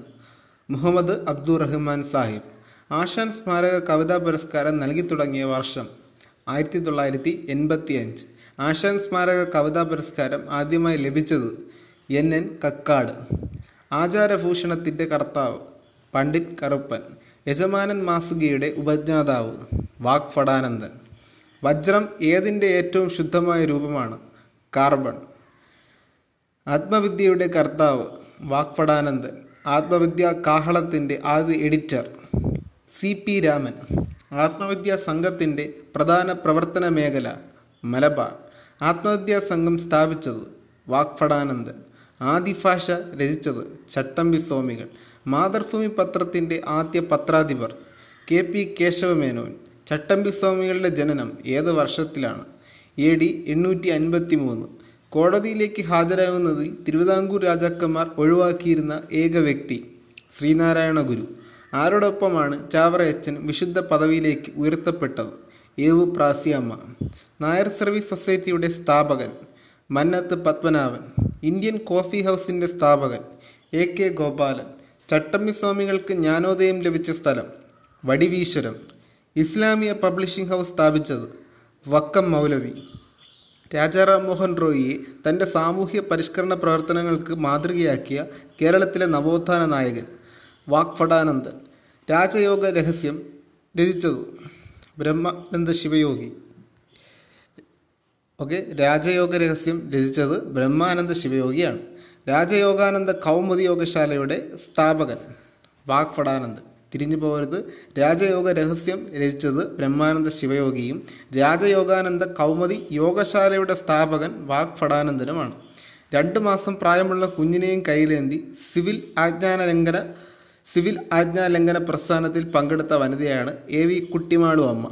മുഹമ്മദ് അബ്ദുറഹ്മാൻ സാഹിബ്. ആശാൻ സ്മാരക കവിതാ പുരസ്കാരം നൽകി തുടങ്ങിയ വർഷം ആയിരത്തി തൊള്ളായിരത്തി എൺപത്തി അഞ്ച് ആശാൻ സ്മാരക കവിതാ പുരസ്കാരം ആദ്യമായി ലഭിച്ചത് എൻ. എൻ. കക്കാട്. ആചാരഭൂഷണത്തിന്റെ കർത്താവ് പണ്ഡിറ്റ് കറുപ്പൻ യജമാനൻ മാസുകിയുടെ ഉപജ്ഞാതാവ് വാഗ്ഫടാനന്ദൻ വജ്രം ഏതിന്റെ ഏറ്റവും ശുദ്ധമായ രൂപമാണ്? കാർബൺ. ആത്മവിദ്യയുടെ കർത്താവ് വാഗ്ഫടാനന്ദൻ ആത്മവിദ്യ കാഹളത്തിന്റെ ആദ്യ എഡിറ്റർ സി പി രാമൻ. ആത്മവിദ്യാ സംഘത്തിന്റെ പ്രധാന പ്രവർത്തന മേഖല മലബാർ. ആത്മവിദ്യാ സംഘം സ്ഥാപിച്ചത് വാഗ്ഫടാനന്ദൻ. ആദിഭാഷ രചിച്ചത് ചട്ടമ്പി സ്വാമികൾ. മാതൃഭൂമി പത്രത്തിന്റെ ആദ്യ പത്രാധിപർ കെ പി കേശവമേനോൻ. ചട്ടമ്പി സ്വാമികളുടെ ജനനം ഏത് വർഷത്തിലാണ്? എ ഡി എണ്ണൂറ്റി അൻപത്തി മൂന്ന് കോടതിയിലേക്ക് ഹാജരാകുന്നതിൽ തിരുവിതാംകൂർ രാജാക്കന്മാർ ഒഴിവാക്കിയിരുന്ന ഏക വ്യക്തി ശ്രീനാരായണ ഗുരു. ആരോടൊപ്പമാണ് ചാവറയച്ചൻ വിശുദ്ധ പദവിയിലേക്ക് ഉയർത്തപ്പെട്ടത്. ഏവു പ്രാസിയമ്മ. നായർ സർവീസ് സൊസൈറ്റിയുടെ സ്ഥാപകൻ മന്നത്ത് പത്മനാഭൻ ഇന്ത്യൻ കോഫി ഹൗസിന്റെ സ്ഥാപകൻ എ കെ ഗോപാലൻ ചട്ടമ്പി സ്വാമികൾക്ക് ജ്ഞാനോദയം ലഭിച്ച സ്ഥലം വടിവീശ്വരം ഇസ്ലാമിയ പബ്ലിഷിംഗ് ഹൗസ് സ്ഥാപിച്ചത് വക്കം മൗലവി. രാജാറാം മോഹൻ റോയിയെ തന്റെ സാമൂഹ്യ പരിഷ്കരണ പ്രവർത്തനങ്ങൾക്ക് മാതൃകയാക്കിയ കേരളത്തിലെ നവോത്ഥാന നായകൻ വാക്ഫടാനന്ദൻ. രാജയോഗ രഹസ്യം രചിച്ചത് ബ്രഹ്മാനന്ദ ശിവയോഗി. ഓക്കെ രാജയോഗ രഹസ്യം രചിച്ചത് ബ്രഹ്മാനന്ദ ശിവയോഗിയാണ്. രാജയോഗാനന്ദ കൗമുദി യോഗശാലയുടെ സ്ഥാപകൻ വാക്ഫടാനന്ദ് തിരിഞ്ഞു പോകരുത്. രാജയോഗ രഹസ്യം രചിച്ചത് ബ്രഹ്മാനന്ദ ശിവയോഗിയും രാജയോഗാനന്ദ കൗമുദി യോഗശാലയുടെ സ്ഥാപകൻ വാക്ഫടാനന്ദനുമാണ് രണ്ട് മാസം പ്രായമുള്ള കുഞ്ഞിനെയും കയ്യിലേന്തി സിവിൽ ആജ്ഞാന ലംഘന സിവിൽ ആജ്ഞാലംഘന പ്രസ്ഥാനത്തിൽ പങ്കെടുത്ത വനിതയാണ് എ വി കുട്ടിമാളു അമ്മ.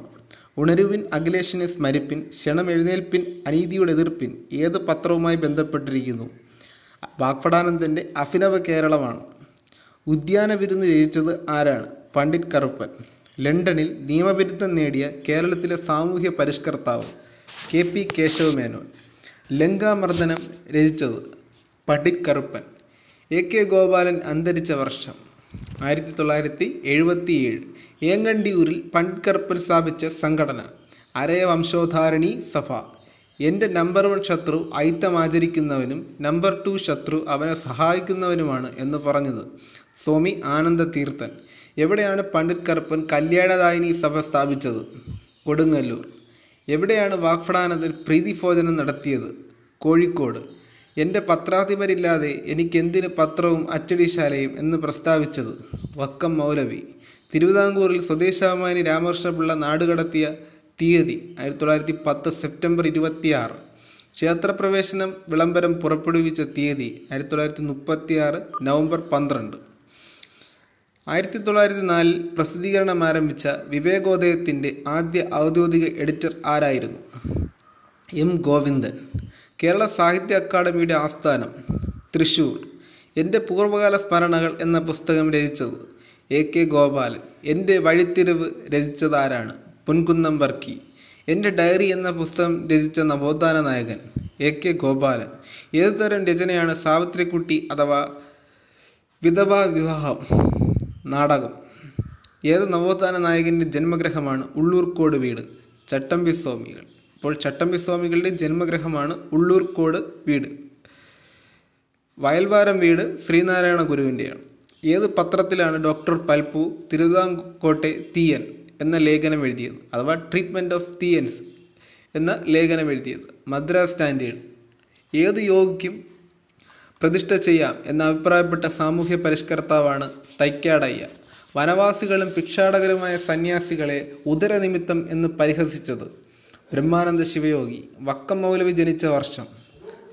ഉണരുവിൻ അഖിലേഷിനെ സ്മരിപ്പിൻ ക്ഷണം എഴുന്നേൽപ്പിൻ അനീതിയുടെ എതിർപ്പിൻ ഏത് പത്രവുമായി ബന്ധപ്പെട്ടിരിക്കുന്നു? വാക്പടാനന്ദന്റെ അഭിനവ കേരളമാണ്. ഉദ്യാന വിരുന്ന് രചിച്ചത് ആരാണ്? പണ്ഡിറ്റ് കറുപ്പൻ. ലണ്ടനിൽ നിയമവിരുദ്ധം നേടിയ കേരളത്തിലെ സാമൂഹ്യ പരിഷ്കർത്താവ് കെ പി കേശവ മേനോൻ ലങ്കാമർദ്ദനം രചിച്ചത് പണ്ഡിറ്റ് കറുപ്പൻ. എ കെ ഗോപാലൻ അന്തരിച്ച വർഷം ആയിരത്തി തൊള്ളായിരത്തി എഴുപത്തിയേഴ്. ഏങ്ങണ്ടിയൂരിൽ പൺകർ പ്രസ്ഥാപിച്ച സ്ഥാപിച്ച സംഘടന അരയ വംശോദ്ധാരണി സഭ. എന്റെ നമ്പർ വൺ ശത്രു ഐത്തം ആചരിക്കുന്നവനും നമ്പർ ടു ശത്രു അവനെ സഹായിക്കുന്നവനുമാണ് എന്ന് പറഞ്ഞത് സ്വാമി ആനന്ദ തീർത്ഥൻ എവിടെയാണ് പണ്ഡിറ്റ് കറുപ്പൻ കല്യാണദായിനി സഭ സ്ഥാപിച്ചത്? കൊടുങ്ങല്ലൂർ. എവിടെയാണ് വാക്ഫടാനന്ദൻ പ്രീതിഭോജനം നടത്തിയത്? കോഴിക്കോട്. എന്റെ പത്രാധിപരില്ലാതെ എനിക്കെന്തിന് പത്രവും അച്ചടിശാലയും എന്ന് പ്രസ്താവിച്ചത്? വക്കം മൗലവി. തിരുവിതാംകൂറിൽ സ്വദേശാഭിമാനി രാമകൃഷ്ണപിള്ള നാടുകടത്തിയ തീയതി ആയിരത്തി തൊള്ളായിരത്തി പത്ത് സെപ്റ്റംബർ ഇരുപത്തിയാറ്. ക്ഷേത്രപ്രവേശനം വിളംബരം പുറപ്പെടുവിച്ച തീയതി ആയിരത്തി തൊള്ളായിരത്തി മുപ്പത്തി ആറ് നവംബർ പന്ത്രണ്ട്. ആയിരത്തി തൊള്ളായിരത്തി നാലിൽ പ്രസിദ്ധീകരണം ആരംഭിച്ച വിവേകോദയത്തിന്റെ ആദ്യ ഔദ്യോഗിക എഡിറ്റർ ആരായിരുന്നു? എം ഗോവിന്ദൻ. കേരള സാഹിത്യ അക്കാദമിയുടെ ആസ്ഥാനം തൃശൂർ. എന്റെ പൂർവകാല സ്മരണകൾ എന്ന പുസ്തകം രചിച്ചത് എ കെ ഗോപാലൻ. എന്റെ വഴിത്തിരിവ് രചിച്ചതാരാണ്? പൊൻകുന്നം വർക്കി. എന്റെ ഡയറി എന്ന പുസ്തകം രചിച്ച നവോത്ഥാന നായകൻ എ കെ ഗോപാലൻ. ഏതുതരം രചനയാണ് സാവിത്രിക്കുട്ടി അഥവാ വിധവാ വിവാഹം? നാടകം. ഏത് നവോത്ഥാന നായകന്റെ ജന്മഗ്രഹമാണ് ഉള്ളൂർക്കോട് വീട്? ചട്ടമ്പി സ്വാമികൾ. ഇപ്പോൾ ചട്ടമ്പി സ്വാമികളുടെ ജന്മഗ്രഹമാണ് ഉള്ളൂർക്കോട് വീട്. വയൽവാരം വീട് ശ്രീനാരായണ ഗുരുവിന്റെയാണ് ഏത് പത്രത്തിലാണ് ഡോക്ടർ പൽപ്പു തിരുവിതാംകോട്ടെ തീയൻ എന്ന ലേഖനം എഴുതിയത്? അഥവാ ട്രീറ്റ്മെന്റ് ഓഫ് തീയൻസ് എന്ന ലേഖനം എഴുതിയത്. മദ്രാസ് സ്റ്റാൻഡേർഡ്. ഏത് യോഗിക്കും പ്രതിഷ്ഠ ചെയ്യാം എന്ന അഭിപ്രായപ്പെട്ട സാമൂഹ്യ പരിഷ്കർത്താവാണ് തൈക്കാടയ്യ. വനവാസികളും ഭിക്ഷാടകരുമായ സന്യാസികളെ ഉദരനിമിത്തം എന്ന് പരിഹസിച്ചത് ബ്രഹ്മാനന്ദ ശിവയോഗി. വക്കം മൗലവി ജനിച്ച വർഷം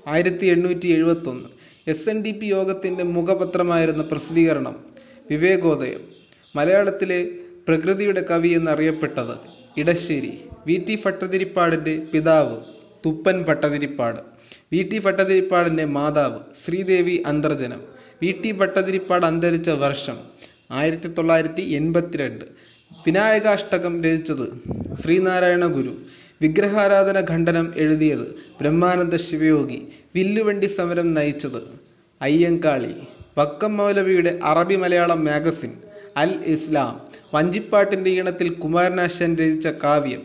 ആയിരത്തി എണ്ണൂറ്റി എഴുപത്തൊന്ന്. എസ് എൻ ഡി പി യോഗത്തിന്റെ മുഖപത്രമായിരുന്ന പ്രസിദ്ധീകരണം വിവേകോദയം മലയാളത്തിലെ പ്രകൃതിയുടെ കവി എന്നറിയപ്പെട്ടത് ഇടശ്ശേരി. വി. ടി. ഭട്ടതിരിപ്പാടിന്റെ പിതാവ് തുപ്പൻ ഭട്ടതിരിപ്പാട്. വി. ടി. ഭട്ടതിരിപ്പാടിന്റെ മാതാവ് ശ്രീദേവി അന്തർജനം. വി. ടി. ഭട്ടതിരിപ്പാട് അന്തരിച്ച വർഷം ആയിരത്തി തൊള്ളായിരത്തി എൺപത്തിരണ്ട്. വിനായകാഷ്ടകം രചിച്ചത് ശ്രീനാരായണ ഗുരു. വിഗ്രഹാരാധന ഖണ്ഡനം എഴുതിയത് ബ്രഹ്മാനന്ദ ശിവയോഗി. വില്ലുവണ്ടി സമരം നയിച്ചത് അയ്യങ്കാളി. വക്കം മൗലവിയുടെ അറബി മലയാളം മാഗസിൻ അൽ ഇസ്ലാം വഞ്ചിപ്പാട്ടിന്റെ ഈണത്തിൽ കുമാരനാശാൻ രചിച്ച കാവ്യം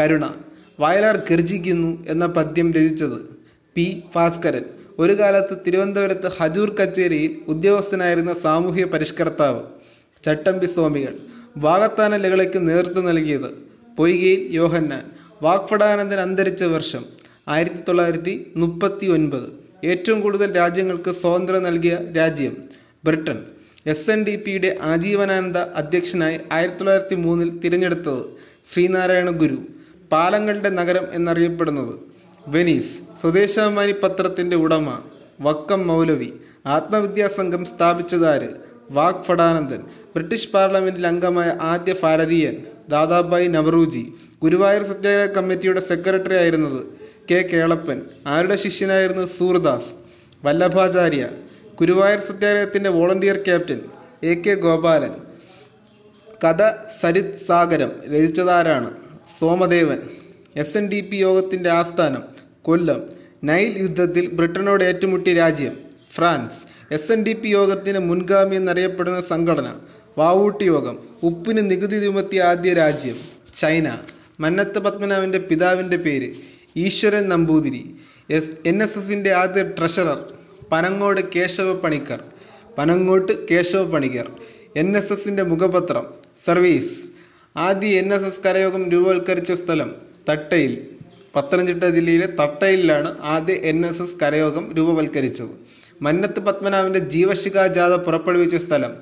കരുണ വയലാർ ഗർജിക്കുന്നു എന്ന പദ്യം രചിച്ചത് പി. ഭാസ്കരൻ. ഒരു കാലത്ത് തിരുവനന്തപുരത്ത് ഹജൂർ കച്ചേരിയിൽ ഉദ്യോഗസ്ഥനായിരുന്ന സാമൂഹ്യ പരിഷ്കർത്താവ് ചട്ടമ്പി സ്വാമികൾ വാഗത്താന ലകളയ്ക്ക് നേതൃത്വം നൽകിയത് പൊയ്കയിൽ യോഹന്നാൻ. വാക്ഫടാനന്ദൻ അന്തരിച്ച വർഷം ആയിരത്തി തൊള്ളായിരത്തി മുപ്പത്തി ഒൻപത് ഏറ്റവും കൂടുതൽ രാജ്യങ്ങൾക്ക് സ്വാതന്ത്ര്യം നൽകിയ രാജ്യം ബ്രിട്ടൻ. എസ് എൻ ഡി പിയുടെ ആജീവനാനന്ദ അധ്യക്ഷനായി ആയിരത്തി തൊള്ളായിരത്തി മൂന്നിൽ തിരഞ്ഞെടുത്തത് ശ്രീനാരായണ ഗുരു പാലങ്ങളുടെ നഗരം എന്നറിയപ്പെടുന്നത്. വെനീസ് സ്വദേശാഭിമാനി പത്രത്തിന്റെ ഉടമ വക്കം മൗലവി ആത്മവിദ്യാസംഘം സ്ഥാപിച്ചതാര്? വാഗ് ഫടാനന്ദൻ ബ്രിട്ടീഷ് പാർലമെന്റിൽ അംഗമായ ആദ്യ ഭാരതീയൻ ദാദാബായി നവറൂജി ഗുരുവായൂർ സത്യാഗ്രഹ കമ്മിറ്റിയുടെ സെക്രട്ടറി ആയിരുന്നത് കെ കേളപ്പൻ ആരുടെ ശിഷ്യനായിരുന്നു Surdas Vallabhacharya Guruvayur സത്യാഗ്രഹത്തിന്റെ volunteer captain A K Gopalan Kathasaritsagaram രചിച്ചതാരാണ് Somadevan S N D P യോഗത്തിന്റെ ആസ്ഥാനം കൊല്ലം നൈൽ യുദ്ധത്തിൽ ബ്രിട്ടനോട് ഏറ്റുമുട്ടിയ രാജ്യം France S N D P യോഗത്തിന് മുൻഗാമി എന്നറിയപ്പെടുന്ന സംഘടന വാവൂട്ടി യോഗം ഉപ്പിന് നികുതി ചുമത്തിയ ആദ്യ രാജ്യം ചൈന. മന്നത്ത പത്മനാഭന്റെ പിതാവിന്റെ പേര് ഈശ്വരൻ നമ്പൂതിരി. എസ് എൻ എസ് എസിന്റെ ആദ്യ treasurer Panangode Kesava Panicker Panangottu Kesava Panicker N S എസിന്റെ മുഖപത്രം സർവീസ്. ആദ്യ എൻ എസ് എസ് കരയോഗം രൂപവൽക്കരിച്ച സ്ഥലം തട്ടയിൽ. പത്തനംതിട്ട ജില്ലയിലെ തട്ടയിലാണ് ആദ്യ എൻ എസ് എസ് കരയോഗം രൂപവൽക്കരിച്ചത്. മന്നത്ത് പത്മനാഭന്റെ ജീവശിഖാ ജാഥ പുറപ്പെടുവിച്ച സ്ഥലം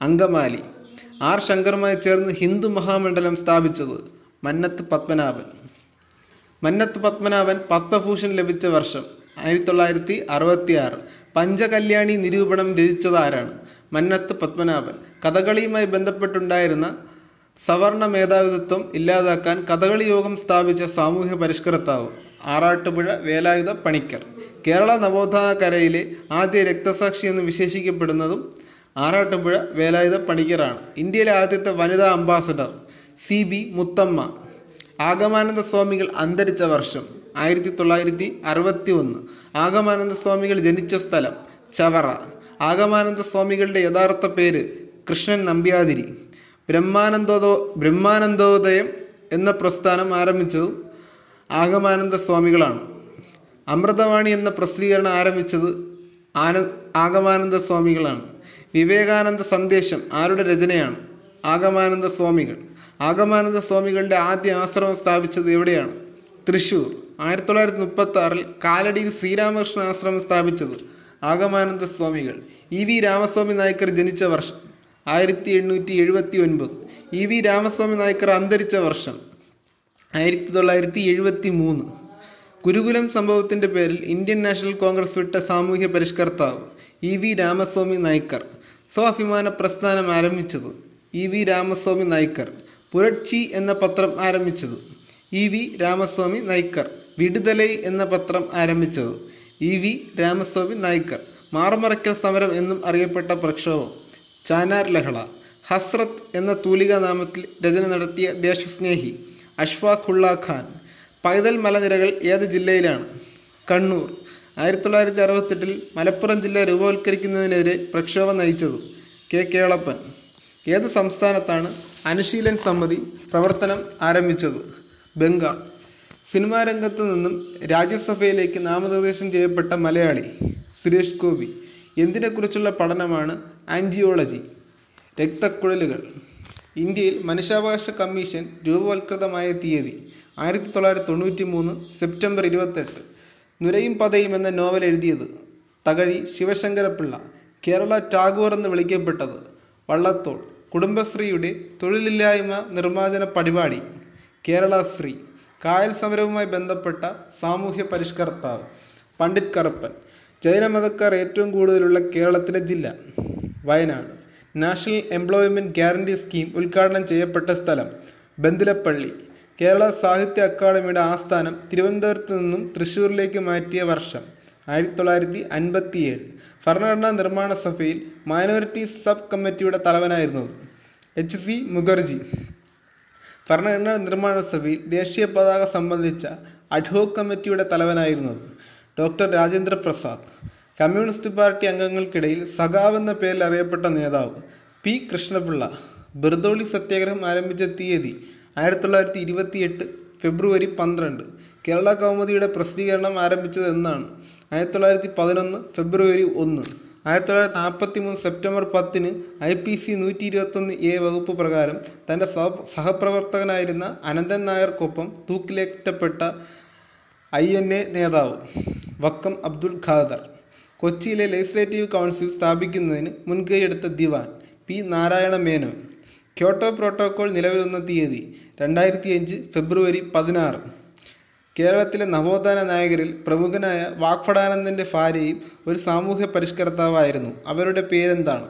അങ്കമാലി. ആർ ശങ്കറുമായി ചേർന്ന് ഹിന്ദു മഹാമണ്ഡലം സ്ഥാപിച്ചത് മന്നത്ത് പത്മനാഭൻ. മന്നത്ത് പത്മനാഭൻ പത്മഭൂഷൺ ലഭിച്ച വർഷം ആയിരത്തി തൊള്ളായിരത്തി അറുപത്തി ആറ് പഞ്ചകല്യാണി നിരൂപണം രചിച്ചത് ആരാണ് മന്നത്ത് പത്മനാഭൻ. കഥകളിയുമായി ബന്ധപ്പെട്ടുണ്ടായിരുന്ന സവർണ മേധാവിത്വം ഇല്ലാതാക്കാൻ കഥകളി യോഗം സ്ഥാപിച്ച സാമൂഹ്യ പരിഷ്കർത്താവ് ആറാട്ടുപുഴ വേലായുധ പണിക്കർ. കേരള നവോത്ഥാന കരയിലെ ആദ്യ രക്തസാക്ഷി എന്ന് വിശേഷിക്കപ്പെടുന്നതും ആറാട്ടുപുഴ വേലായുധ പണിക്കറാണ് ഇന്ത്യയിലെ ആദ്യത്തെ വനിതാ ambassador C B Muthamma. Agamananda Swamikal അന്തരിച്ച വർഷം ആയിരത്തി തൊള്ളായിരത്തി അറുപത്തി ഒന്ന് ആഗമാനന്ദ സ്വാമികൾ ജനിച്ച സ്ഥലം ചവറ. ആഗമാനന്ദ സ്വാമികളുടെ യഥാർത്ഥ പേര് കൃഷ്ണൻ നമ്പ്യാതിരി. ബ്രഹ്മാനന്ദോദോ ബ്രഹ്മാനന്ദോദയം എന്ന പ്രസ്ഥാനം ആരംഭിച്ചത് ആഗമാനന്ദ സ്വാമികളാണ്. അമൃതവാണി എന്ന പ്രസിദ്ധീകരണം ആരംഭിച്ചത് ആന ആഗമാനന്ദ സ്വാമികളാണ്. വിവേകാനന്ദ സന്ദേശം ആരുടെ രചനയാണ്? ആഗമാനന്ദ സ്വാമികൾ. ആഗമാനന്ദ സ്വാമികളുടെ ആദ്യ ആശ്രമം സ്ഥാപിച്ചത് എവിടെയാണ്? തൃശൂർ ആയിരത്തി തൊള്ളായിരത്തി മുപ്പത്തി ആറിൽ കാലടിയിൽ ശ്രീരാമകൃഷ്ണ ആശ്രമം സ്ഥാപിച്ചത് ആഗമാനന്ദ സ്വാമികൾ. ഇ വി രാമസ്വാമി നായ്ക്കർ ജനിച്ച വർഷം. ആയിരത്തി എണ്ണൂറ്റി എഴുപത്തി ഒൻപത് ഇ വി രാമസ്വാമി നായ്ക്കർ അന്തരിച്ച വർഷം. ആയിരത്തി തൊള്ളായിരത്തി എഴുപത്തി മൂന്ന് ഗുരുകുലം സംഭവത്തിന്റെ പേരിൽ ഇന്ത്യൻ നാഷണൽ കോൺഗ്രസ് വിട്ട സാമൂഹ്യ പരിഷ്കർത്താവ് ഇ വി രാമസ്വാമി നായ്ക്കർ. സ്വാഭിമാന പ്രസ്ഥാനം ആരംഭിച്ചത് ഇ വി രാമസ്വാമി നായ്ക്കർ പുരട്ചി എന്ന പത്രം ആരംഭിച്ചത് ഇ വി രാമസ്വാമി നായ്ക്കർ വിടുതലൈ എന്ന പത്രം ആരംഭിച്ചത് ഇ വി രാമസ്വാമി നായ്ക്കർ മാറുമറയ്ക്കൽ സമരം എന്നും അറിയപ്പെട്ട പ്രക്ഷോഭം ചാനാർ ലഹള ഹസ്രത് എന്ന തൂലിക നാമത്തിൽ രചന നടത്തിയ ദേശസ്നേഹി അഷ്ഫാഖുള്ള ഖാൻ പൈതൽ മലനിരകൾ ഏത് ജില്ലയിലാണ്? കണ്ണൂർ. ആയിരത്തി തൊള്ളായിരത്തി അറുപത്തെട്ടിൽ മലപ്പുറം ജില്ല രൂപവൽക്കരിക്കുന്നതിനെതിരെ പ്രക്ഷോഭം നയിച്ചത് കെ കേളപ്പൻ. ഏത് സംസ്ഥാനത്താണ് അനുശീലൻ സമിതി പ്രവർത്തനം ആരംഭിച്ചത്? ബംഗാൾ. സിനിമാ രംഗത്തു നിന്നും രാജ്യസഭയിലേക്ക് നാമനിർദ്ദേശം ചെയ്യപ്പെട്ട മലയാളി സുരേഷ് ഗോപി. എന്തിനെക്കുറിച്ചുള്ള പഠനമാണ് ആൻജിയോളജി? രക്തക്കുഴലുകൾ. ഇന്ത്യയിൽ മനുഷ്യാവകാശ കമ്മീഷൻ രൂപവൽകൃതമായ തീയതി ആയിരത്തി തൊള്ളായിരത്തി തൊണ്ണൂറ്റി മൂന്ന് സെപ്റ്റംബർ ഇരുപത്തെട്ട്. നുരയും പതയും എന്ന നോവൽ എഴുതിയത് തകഴി ശിവശങ്കരപ്പിള്ള കേരള ടാഗോർ എന്ന് വിളിക്കപ്പെട്ടത് വള്ളത്തോൾ കുടുംബശ്രീയുടെ തൊഴിലില്ലായ്മ നിർമ്മാർജന പരിപാടി കേരള ശ്രീ കായൽ സമരവുമായി ബന്ധപ്പെട്ട സാമൂഹ്യ പരിഷ്കർത്താവ് പണ്ഡിറ്റ് കറുപ്പൻ ജൈനമതക്കാർ ഏറ്റവും കൂടുതലുള്ള കേരളത്തിലെ ജില്ല Wayanad. National employment guarantee scheme ഉദ്ഘാടനം ചെയ്യപ്പെട്ട സ്ഥലം ബന്ദിലപ്പള്ളി. കേരള സാഹിത്യ അക്കാദമിയുടെ ആസ്ഥാനം തിരുവനന്തപുരത്ത് നിന്നും തൃശ്ശൂരിലേക്ക് മാറ്റിയ വർഷം ആയിരത്തി തൊള്ളായിരത്തി അൻപത്തിയേഴ് ഭരണഘടനാ നിർമ്മാണ സഭയിൽ മൈനോറിറ്റി സബ് കമ്മിറ്റിയുടെ തലവനായിരുന്നു എച്ച് സി മുഖർജി. ഭരണഘടനാ നിർമ്മാണ സഭയിൽ ദേശീയ പതാക സംബന്ധിച്ച അഡ്ഹോക് കമ്മിറ്റിയുടെ തലവനായിരുന്നു doctor Rajendra Prasad. Communist party അംഗങ്ങൾക്കിടയിൽ സഖാവ് എന്ന പേരിൽ അറിയപ്പെട്ട നേതാവ് പി കൃഷ്ണപിള്ള. ബിർദോളി സത്യാഗ്രഹം ആരംഭിച്ച തീയതി ആയിരത്തി തൊള്ളായിരത്തി ഇരുപത്തി എട്ട് ഫെബ്രുവരി പന്ത്രണ്ട്. കേരള കൗമുദിയുടെ പ്രസിദ്ധീകരണം ആരംഭിച്ചത് എന്നാണ്. ആയിരത്തി തൊള്ളായിരത്തി പതിനൊന്ന് ഫെബ്രുവരി ഒന്ന്. ആയിരത്തി തൊള്ളായിരത്തി നാൽപ്പത്തി മൂന്ന് സെപ്റ്റംബർ പത്തിന് ഐ പി സി നൂറ്റി ഇരുപത്തൊന്ന് എ വകുപ്പ് പ്രകാരം തന്റെ സഹ സഹപ്രവർത്തകനായിരുന്ന അനന്തൻ നായർക്കൊപ്പം തൂക്കിലേറ്റപ്പെട്ട ഐ എൻ എ നേതാവ് വക്കം അബ്ദുൾ ഖാദർ കൊച്ചിയിലെ ലെജിസ്ലേറ്റീവ് കൗൺസിൽ സ്ഥാപിക്കുന്നതിന് മുൻകൈയെടുത്ത Dewan P Narayana Menon Kyoto protocol നിലവിൽ വന്ന തീയതി രണ്ടായിരത്തി അഞ്ച് ഫെബ്രുവരി പതിനാറ്. കേരളത്തിലെ നവോത്ഥാന നായകരിൽ പ്രമുഖനായ വാക്ഫടാനന്ദന്റെ ഭാര്യയും ഒരു സാമൂഹ്യ പരിഷ്കർത്താവായിരുന്നു. അവരുടെ പേരെന്താണ്?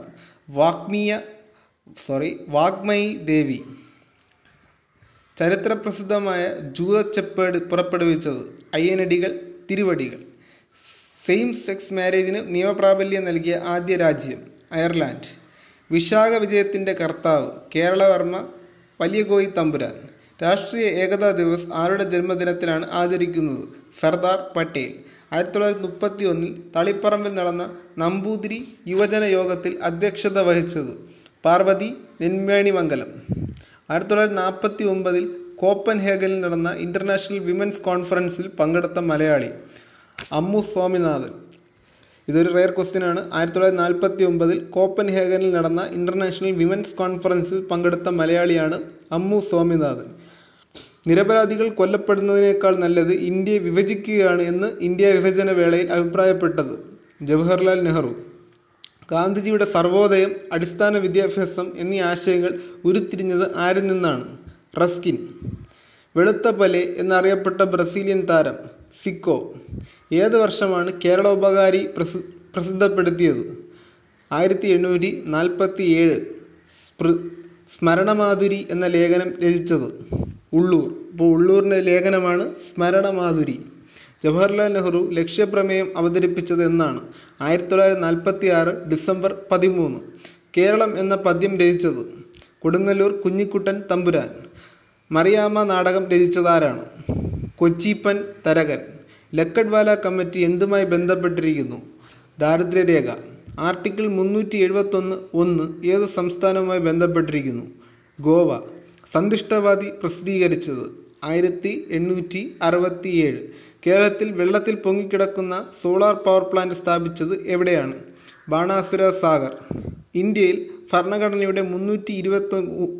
വാഗ്മിയ സോറി വാഗ്മയി ദേവി. ചരിത്രപ്രസിദ്ധമായ ജൂതച്ചപ്പേട് പുറപ്പെടുവിച്ചത് അയ്യനടികൾ തിരുവടികൾ. സെയിം സെക്സ് മാരേജിന് നിയമപ്രാബല്യം നൽകിയ ആദ്യ രാജ്യം അയർലാൻഡ്. വിശാഖ വിജയത്തിന്റെ കർത്താവ് കേരളവർമ്മ വലിയ കോയി തമ്പുരാൻ. രാഷ്ട്രീയ ഏകതാ ദിവസ് ആരുടെ ജന്മദിനത്തിലാണ് ആചരിക്കുന്നത്? സർദാർ പട്ടേൽ. ആയിരത്തി തൊള്ളായിരത്തി മുപ്പത്തി ഒന്നിൽ തളിപ്പറമ്പിൽ നടന്ന നമ്പൂതിരി യുവജന യോഗത്തിൽ അധ്യക്ഷത വഹിച്ചത് പാർവതി നെന്മേണിമംഗലം ആയിരത്തി തൊള്ളായിരത്തി നാൽപ്പത്തി ഒമ്പതിൽ കോപ്പൻഹേഗനിൽ നടന്ന ഇന്റർനാഷണൽ വിമൻസ് കോൺഫറൻസിൽ പങ്കെടുത്ത മലയാളി അമ്മു സ്വാമിനാഥൻ. ഇതൊരു റെയർ ക്വസ്റ്റ്യൻ ആണ്. ആയിരത്തി തൊള്ളായിരത്തി നാൽപ്പത്തി ഒമ്പതിൽ കോപ്പൻഹേഗനിൽ നടന്ന ഇന്റർനാഷണൽ വിമൻസ് കോൺഫറൻസിൽ പങ്കെടുത്ത മലയാളിയാണ് അമ്മു സ്വാമിനാഥൻ. നിരപരാധികൾ കൊല്ലപ്പെടുന്നതിനേക്കാൾ നല്ലത് ഇന്ത്യയെ വിഭജിക്കുകയാണ് എന്ന് ഇന്ത്യ വിഭജന വേളയിൽ അഭിപ്രായപ്പെട്ടത് ജവഹർലാൽ നെഹ്റു. ഗാന്ധിജിയുടെ സർവോദയം അടിസ്ഥാന വിദ്യാഭ്യാസം എന്നീ ആശയങ്ങൾ ഉരുത്തിരിഞ്ഞത് ആരിൽ നിന്നാണ്? റസ്കിൻ. വെളുത്ത പലെ എന്നറിയപ്പെട്ട ബ്രസീലിയൻ താരം സിക്കോ. ഏത് വർഷമാണ് കേരളോപകാരി പ്രസി പ്രസിദ്ധപ്പെടുത്തിയത്? ആയിരത്തി എണ്ണൂറ്റി നാൽപ്പത്തി ഏഴ് സ്മരണമാധുരി എന്ന ലേഖനം രചിച്ചത് ഉള്ളൂർ. ഇപ്പോൾ ഉള്ളൂരിന്റെ ലേഖനമാണ് സ്മരണമാധുരി. ജവഹർലാൽ നെഹ്റു ലക്ഷ്യപ്രമേയം അവതരിപ്പിച്ചത് എന്നാണ്. ആയിരത്തി തൊള്ളായിരത്തി നാൽപ്പത്തി ആറ് ഡിസംബർ പതിമൂന്ന്. കേരളം എന്ന പദ്യം രചിച്ചത് കൊടുങ്ങല്ലൂർ കുഞ്ഞിക്കുട്ടൻ തമ്പുരാൻ. മറിയാമ്മ നാടകം രചിച്ചതാരാണ്? കൊച്ചിപ്പൻ തരകൻ. ലക്കഡ്വാല കമ്മിറ്റി എന്തുമായി ബന്ധപ്പെട്ടിരിക്കുന്നു? ദാരിദ്ര്യരേഖ. ആർട്ടിക്കിൾ മുന്നൂറ്റി എഴുപത്തൊന്ന് ഒന്ന് ഏത് സംസ്ഥാനവുമായി ബന്ധപ്പെട്ടിരിക്കുന്നു? ഗോവ. സന്തുഷ്ടവാദി പ്രസിദ്ധീകരിച്ചത് ആയിരത്തി എണ്ണൂറ്റി അറുപത്തി ഏഴ് കേരളത്തിൽ വെള്ളത്തിൽ പൊങ്ങിക്കിടക്കുന്ന സോളാർ പവർ പ്ലാന്റ് സ്ഥാപിച്ചത് എവിടെയാണ്? ബാണാസുര സാഗർ. ഇന്ത്യയിൽ ഭരണഘടനയുടെ മുന്നൂറ്റി ഇരുപത്തി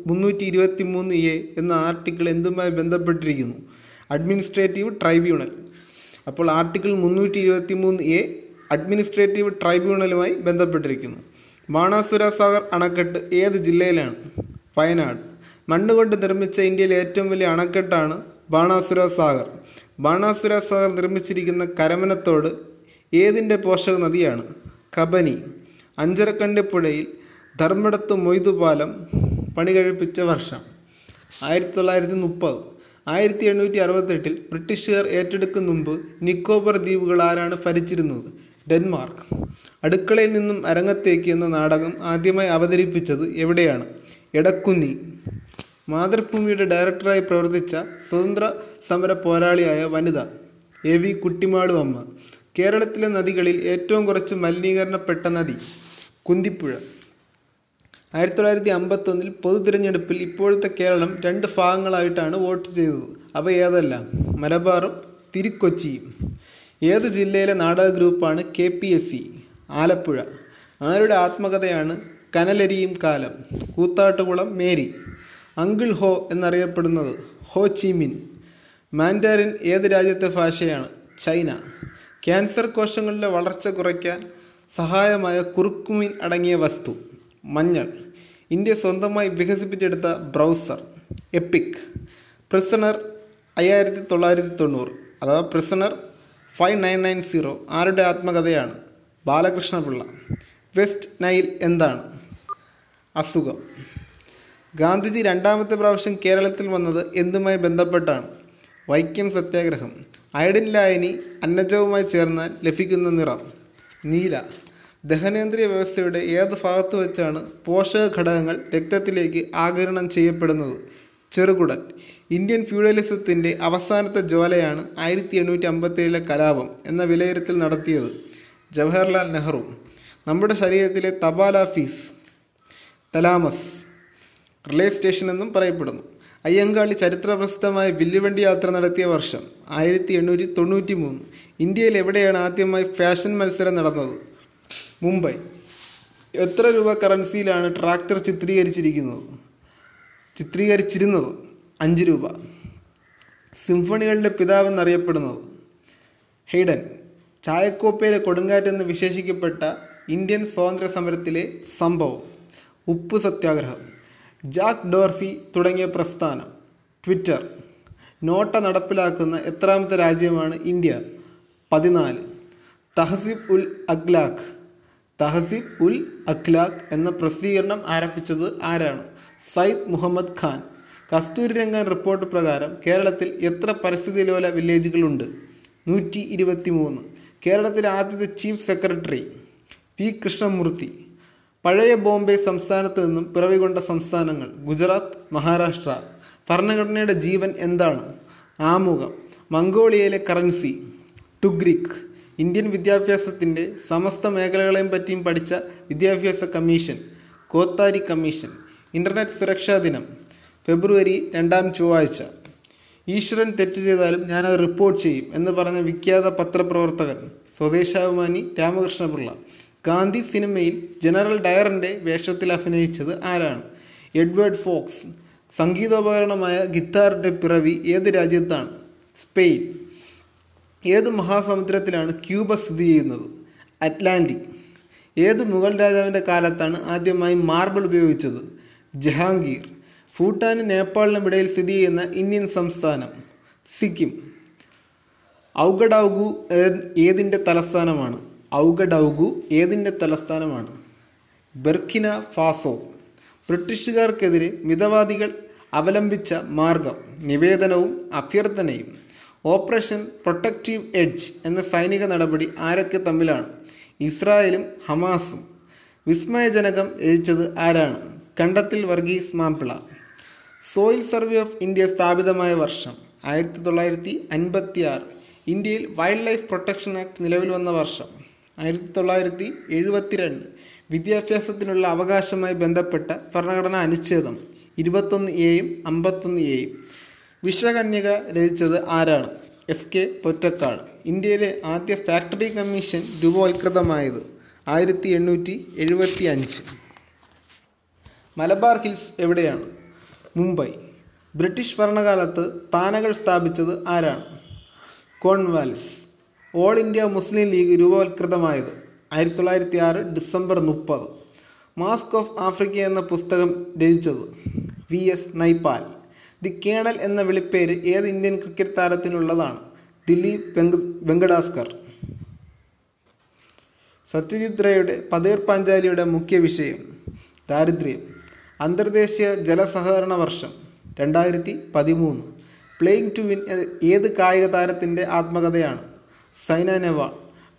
മുന്നൂറ്റി ഇരുപത്തി മൂന്ന് എ എന്ന ആർട്ടിക്കിൾ എന്തുമായി ബന്ധപ്പെട്ടിരിക്കുന്നു? Administrative tribunal. അപ്പോൾ ആർട്ടിക്കിൾ മുന്നൂറ്റി ഇരുപത്തി മൂന്ന് എ അഡ്മിനിസ്ട്രേറ്റീവ് ട്രൈബ്യൂണലുമായി ബന്ധപ്പെട്ടിരിക്കുന്നു. ബാണാസുര സാഗർ അണക്കെട്ട് ഏത് ജില്ലയിലാണ്? വയനാട്. മണ്ണുകൊണ്ട് നിർമ്മിച്ച ഇന്ത്യയിലെ ഏറ്റവും വലിയ അണക്കെട്ടാണ് ബാണാസുര സാഗർ. ബാണാസുര സാഗർ നിർമ്മിച്ചിരിക്കുന്ന കരമനത്തോട് ഏതിന്റെ പോഷക നദിയാണ്? കബനി. അഞ്ചരക്കണ്ടി പുഴയിൽ ധർമ്മടത്ത് മൊയ്തുപാലം പണി കഴിപ്പിച്ച വർഷം. ആയിരത്തി തൊള്ളായിരത്തി മുപ്പത്. ആയിരത്തി എണ്ണൂറ്റി അറുപത്തെട്ടിൽ ബ്രിട്ടീഷുകാർ ഏറ്റെടുക്കും മുമ്പ് നിക്കോബർ ദ്വീപുകൾ ആരാണ് ഭരിച്ചിരുന്നത്? ഡെൻമാർക്ക്. അടുക്കളയിൽ നിന്നും അരങ്ങത്തേക്ക് എന്ന നാടകം ആദ്യമായി അവതരിപ്പിച്ചത് എവിടെയാണ്? എടക്കുന്നി. മാതൃഭൂമിയുടെ ഡയറക്ടറായി പ്രവർത്തിച്ച സ്വതന്ത്ര സമര പോരാളിയായ വനിത എ വി കുട്ടിമാളു അമ്മ. കേരളത്തിലെ നദികളിൽ ഏറ്റവും കുറച്ച് മലിനീകരണപ്പെട്ട നദി കുന്തിപ്പുഴ. ആയിരത്തി തൊള്ളായിരത്തി അമ്പത്തൊന്നിൽ പൊതു തിരഞ്ഞെടുപ്പിൽ ഇപ്പോഴത്തെ കേരളം രണ്ട് ഭാഗങ്ങളായിട്ടാണ് വോട്ട് ചെയ്തത്. അവ ഏതെല്ലാം? മലബാറും തിരുക്കൊച്ചിയും. ഏത് ജില്ലയിലെ നാടക ഗ്രൂപ്പാണ് K P S C? Alappuzha. ആരുടെ ആത്മകഥയാണ് കനലരിയും കാലം? കൂത്താട്ടുകുളം മേരി. അങ്കിൾ ഹോ എന്നറിയപ്പെടുന്നത് ഹോ ചിമിൻ മാൻഡാരിൻ ഏത് രാജ്യത്തെ ഭാഷയാണ്? ചൈന. ക്യാൻസർ കോശങ്ങളുടെ വളർച്ച കുറയ്ക്കാൻ സഹായമായ കുറുക്കുമിൻ അടങ്ങിയ വസ്തു. മഞ്ഞൾ. ഇന്ത്യ സ്വന്തമായി വികസിപ്പിച്ചെടുത്ത ബ്രൗസർ എപ്പിക്. പ്രിസണർ അയ്യായിരത്തി തൊള്ളായിരത്തി തൊണ്ണൂറ് അഥവാ prisoner five nine nine zero ആരുടെ ആത്മകഥയാണ്? ബാലകൃഷ്ണപിള്ള. വെസ്റ്റ് നൈൽ എന്താണ്? അസുഖം. ഗാന്ധിജി രണ്ടാമത്തെ പ്രാവശ്യം കേരളത്തിൽ വന്നത് എന്തുമായി ബന്ധപ്പെട്ടാണ്? വൈക്കം സത്യാഗ്രഹം. അയഡിൻ ലായനി അന്നജവുമായി ചേർന്നാൽ ലഭിക്കുന്ന നിറം. നീല. ദഹനേന്ദ്രിയ വ്യവസ്ഥയുടെ ഏത് ഭാഗത്ത് വെച്ചാണ് പോഷക ഘടകങ്ങൾ രക്തത്തിലേക്ക് ആകിരണം ചെയ്യപ്പെടുന്നത്? ചെറുകുടൽ ഇന്ത്യൻ ഫ്യൂഡലിസത്തിന്റെ അവസാനത്തെ ജ്വാലയാണ് ആയിരത്തി എണ്ണൂറ്റി അമ്പത്തിയേഴിലെ കലാപം എന്ന വിലയിരുത്തൽ നടത്തിയത് ജവഹർലാൽ നെഹ്റു. നമ്മുടെ ശരീരത്തിലെ തപാൽ ഓഫീസ് തലാമസ് റിലേ സ്റ്റേഷൻ എന്നും പറയപ്പെടുന്നു. അയ്യങ്കാളി ചരിത്രപ്രസിദ്ധമായ വില്ലുവണ്ടി യാത്ര നടത്തിയ വർഷം ആയിരത്തി എണ്ണൂറ്റി തൊണ്ണൂറ്റി മൂന്ന് ഇന്ത്യയിൽ എവിടെയാണ് ആദ്യമായി ഫാഷൻ മത്സരം നടന്നത്? മുംബൈ. എത്ര രൂപ കറൻസിയിലാണ് ട്രാക്ടർ ചിത്രീകരിച്ചിരിക്കുന്നത്? ചിത്രീകരിച്ചിരുന്നത് അഞ്ച് രൂപ. സിംഫണികളുടെ പിതാവെന്നറിയപ്പെടുന്നത് ഹെയ്ഡൻ. ചായക്കോപ്പയിലെ കൊടുങ്കാറ്റ് എന്ന് വിശേഷിക്കപ്പെട്ട ഇന്ത്യൻ സ്വാതന്ത്ര്യ സമരത്തിലെ സംഭവം. ഉപ്പ് സത്യാഗ്രഹം. ജാക്ക് ഡോർസി തുടങ്ങിയ പ്രസ്ഥാനം. ട്വിറ്റർ. നോട്ട നടപ്പിലാക്കുന്ന എത്രാമത്തെ രാജ്യമാണ് ഇന്ത്യ? പതിനാല്. തഹസീബ് ഉൽ അഖ്ലാഖ്. തഹസീബ് ഉൽ അഖ്ലാഖ് എന്ന പ്രസിദ്ധീകരണം ആരംഭിച്ചത് ആരാണ്? സയ്യിദ് മുഹമ്മദ് ഖാൻ. കസ്തൂരി രംഗൻ റിപ്പോർട്ട് പ്രകാരം കേരളത്തിൽ എത്ര പരിസ്ഥിതി ലോല വില്ലേജുകളുണ്ട്? നൂറ്റി ഇരുപത്തി മൂന്ന് കേരളത്തിലെ ആദ്യത്തെ ചീഫ് സെക്രട്ടറി പി കൃഷ്ണമൂർത്തി. പഴയ ബോംബെ സംസ്ഥാനത്ത് നിന്നും പിറവികൊണ്ട സംസ്ഥാനങ്ങൾ ഗുജറാത്ത് മഹാരാഷ്ട്ര. ഭരണഘടനയുടെ ജീവൻ എന്താണ്? ആമുഖം. മംഗോളിയയിലെ കറൻസി. ടുഗ്രിക് ഇന്ത്യൻ വിദ്യാഭ്യാസത്തിന്റെ സമസ്ത മേഖലകളെയും പറ്റിയും പഠിച്ച വിദ്യാഭ്യാസ കമ്മീഷൻ കോത്താരി കമ്മീഷൻ ഇന്റർനെറ്റ് സുരക്ഷാ ദിനം ഫെബ്രുവരി രണ്ടാം ചൊവ്വാഴ്ച. ഈശ്വരൻ തെറ്റ് ചെയ്താലും ഞാനത് റിപ്പോർട്ട് ചെയ്യും എന്ന് പറഞ്ഞ വിഖ്യാത പത്രപ്രവർത്തകൻ സ്വദേശാഭിമാനി രാമകൃഷ്ണപിള്ള ഗാന്ധി സിനിമയിൽ ജനറൽ ഡയറിന്റെ വേഷത്തിൽ അഭിനയിച്ചത് ആരാണ്? എഡ്വേർഡ് ഫോക്സ് സംഗീതോപകരണമായ ഗിത്താറിന്റെ പിറവി ഏത് രാജ്യത്താണ്? സ്പെയിൻ. ഏത് മഹാസമുദ്രത്തിലാണ് ക്യൂബ സ്ഥിതി ചെയ്യുന്നത്? അറ്റ്ലാന്റിക്. ഏത് മുഗൾ രാജാവിന്റെ കാലത്താണ് ആദ്യമായി മാർബിൾ ഉപയോഗിച്ചത്? ജഹാംഗീർ. ഭൂട്ടാനും നേപ്പാളിനും ഇടയിൽ സ്ഥിതി ചെയ്യുന്ന ഇന്ത്യൻ സംസ്ഥാനം സിക്കിം. ഔഗഡൗഗു ഏതിന്റെ തലസ്ഥാനമാണ്? ഔഗഡൗഗു ഏതിന്റെ തലസ്ഥാനമാണ്? ബെർക്കിന ഫാസോ. ബ്രിട്ടീഷുകാർക്കെതിരെ മിതവാദികൾ അവലംബിച്ച മാർഗം നിവേദനവും അഭ്യർത്ഥനയും. ഓപ്പറേഷൻ പ്രൊട്ടക്റ്റീവ് എഡ്ജ് എന്ന സൈനിക നടപടി ആരൊക്കെ തമ്മിലാണ്? ഇസ്രായേലും ഹമാസും. വിസ്മയജനകം രചിച്ചത് ആരാണ്? Kandathil Varghese Mappila. Soil survey of India സ്ഥാപിതമായ വർഷം. ആയിരത്തി തൊള്ളായിരത്തി അൻപത്തി ആറ് ഇന്ത്യയിൽ വൈൽഡ് ലൈഫ് പ്രൊട്ടക്ഷൻ ആക്ട് നിലവിൽ വന്ന വർഷം. ആയിരത്തി തൊള്ളായിരത്തി എഴുപത്തിരണ്ട് വിദ്യാഭ്യാസത്തിനുള്ള അവകാശമായി ബന്ധപ്പെട്ട ഭരണഘടനാ അനുച്ഛേദം. ഇരുപത്തൊന്ന് എയും അമ്പത്തൊന്ന് എയും. വിശ്വകന്യക രചിച്ചത് ആരാണ്? എസ് കെ പൊറ്റക്കാട് ഇന്ത്യയിലെ ആദ്യ ഫാക്ടറി കമ്മീഷൻ രൂപവത്കൃതമായത് ആയിരത്തി എണ്ണൂറ്റി എഴുപത്തി അഞ്ച് മലബാർ ഹിൽസ് എവിടെയാണ്? മുംബൈ. ബ്രിട്ടീഷ് ഭരണകാലത്ത് താനകൾ സ്ഥാപിച്ചത് ആരാണ്? Cornwallis. All India Muslim League രൂപവത്കൃതമായത് ആയിരത്തി തൊള്ളായിരത്തി ആറ് ഡിസംബർ മുപ്പത്. മാസ്ക് ഓഫ് ആഫ്രിക്ക എന്ന പുസ്തകം രചിച്ചത് V S Naipaul. The colonel എന്ന വിളിപ്പേര് ഏത് ഇന്ത്യൻ ക്രിക്കറ്റ് താരത്തിനുള്ളതാണ്? ദിലീപ് വെങ്ക് വെങ്കടാസ്കർ. സത്യജിത് റേയുടെ പതേർ പാഞ്ചാലിയുടെ മുഖ്യ വിഷയം ദാരിദ്ര്യം. അന്തർദേശീയ ജലസഹകരണ വർഷം രണ്ടായിരത്തി പതിമൂന്ന് പ്ലേയിങ് ടു വിൻ ഏത് കായിക താരത്തിന്റെ ആത്മകഥയാണ്? സൈന നെഹ്വാൾ.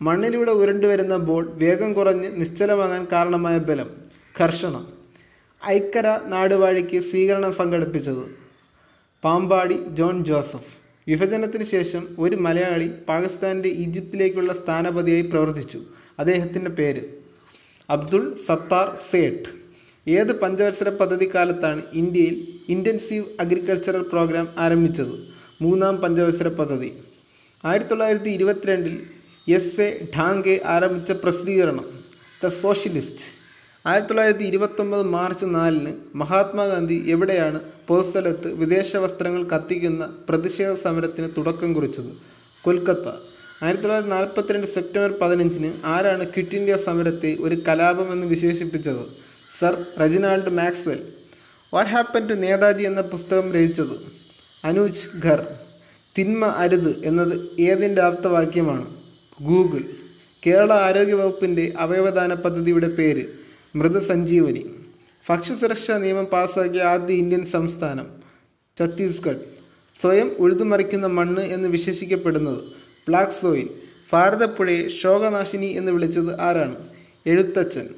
മണ്ണിലൂടെ ഉരുണ്ടുവരുന്ന ബോൾ വേഗം കുറഞ്ഞ് നിശ്ചലമാകാൻ കാരണമായ ബലം കർഷണം ഐക്കര നാടുവാഴിക്ക് സ്വീകരണം സംഘടിപ്പിച്ചത് പാമ്പാടി ജോൺ ജോസഫ്. വിഭജനത്തിന് ശേഷം ഒരു മലയാളി പാകിസ്ഥാന്റെ ഈജിപ്തിലേക്കുള്ള സ്ഥാനപതിയായി പ്രവർത്തിച്ചു. അദ്ദേഹത്തിന്റെ പേര് അബ്ദുൾ സത്താർ സേട്ട് ഏത് പഞ്ചവത്സര പദ്ധതി കാലത്താണ് ഇന്ത്യയിൽ ഇന്റൻസീവ് അഗ്രികൾച്ചറൽ പ്രോഗ്രാം ആരംഭിച്ചത്? മൂന്നാം പഞ്ചവത്സര പദ്ധതി. ആയിരത്തി തൊള്ളായിരത്തി ഇരുപത്തിരണ്ടിൽ എസ് എ ഡാങ്കെ ആരംഭിച്ച പ്രസിദ്ധീകരണം ദ സോഷ്യലിസ്റ്റ്. ആയിരത്തി തൊള്ളായിരത്തി ഇരുപത്തൊമ്പത് മാർച്ച് നാലിന് മഹാത്മാഗാന്ധി എവിടെയാണ് പൊതുസ്ഥലത്ത് വിദേശ വസ്ത്രങ്ങൾ കത്തിക്കുന്ന പ്രതിഷേധ സമരത്തിന് തുടക്കം കുറിച്ചത്? കൊൽക്കത്ത. ആയിരത്തി തൊള്ളായിരത്തി നാൽപ്പത്തിരണ്ട് സെപ്റ്റംബർ പതിനഞ്ചിന് ആരാണ് ക്വിറ്റ് ഇന്ത്യ സമരത്തെ ഒരു കലാപമെന്ന് വിശേഷിപ്പിച്ചത്? Sir Reginald Maxwell. What happen to Netaji എന്ന പുസ്തകം രചിച്ചത്? അനൂജ് ഖർ. തിന്മ അരുത് എന്നത് ഏതിന്റെ ആപ്തവാക്യമാണ്? ഗൂഗിൾ. കേരള ആരോഗ്യ വകുപ്പിന്റെ അവയവദാന പദ്ധതിയുടെ പേര് മൃതസഞ്ജീവനി. ഭക്ഷ്യസുരക്ഷാ നിയമം പാസാക്കിയ ആദ്യ ഇന്ത്യൻ സംസ്ഥാനം ഛത്തീസ്ഗഡ്. സ്വയം ഉഴുതുമറിക്കുന്ന മണ്ണ് എന്ന് വിശേഷിക്കപ്പെടുന്നത് ബ്ലാക്ക് സോയിൽ. ഭാരതപ്പുഴയെ ശോകനാശിനി എന്ന് വിളിച്ചത് ആരാണ്? എഴുത്തച്ഛൻ.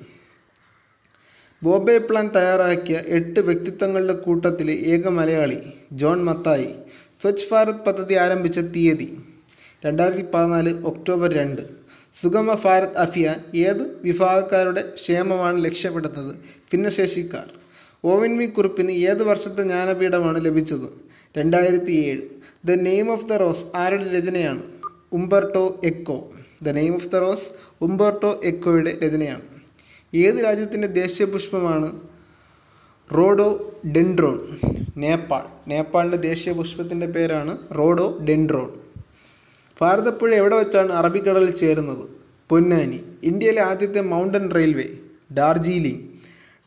ബോബെ പ്ലാൻ തയ്യാറാക്കിയ എട്ട് വ്യക്തിത്വങ്ങളുടെ കൂട്ടത്തിലെ ഏക മലയാളി ജോൺ മത്തായി. സ്വച്ഛ് ഭാരത് പദ്ധതി ആരംഭിച്ച തീയതി രണ്ടായിരത്തി പതിനാല് ഒക്ടോബർ രണ്ട്. സുഗമ ഭാരത് അഭിയാൻ ഏത് വിഭാഗക്കാരുടെ ക്ഷേമമാണ് ലക്ഷ്യപ്പെടുന്നത് ഭിന്നശേഷിക്കാർ. ഓവൻ വി കുറിപ്പിന് ഏത് വർഷത്തെ ജ്ഞാനപീഠമാണ് ലഭിച്ചത്? രണ്ടായിരത്തി ഏഴ് the name of the rose ആരുടെ രചനയാണ്? Umberto Eco. The name of the rose Umberto എക്കോയുടെ രചനയാണ്. ഏത് രാജ്യത്തിന്റെ ദേശീയ പുഷ്പമാണ് റോഡോ ഡെൻഡ്രോൺ? നേപ്പാൾ. നേപ്പാളിന്റെ ദേശീയ പുഷ്പത്തിന്റെ പേരാണ് റോഡോ ഡെൻഡ്രോൺ. ഭാരതപ്പുഴ എവിടെ വെച്ചാണ് അറബിക്കടലിൽ ചേരുന്നത്? പൊന്നാനി. ഇന്ത്യയിലെ ആദ്യത്തെ മൗണ്ടൻ റെയിൽവേ ഡാർജിലിംഗ്.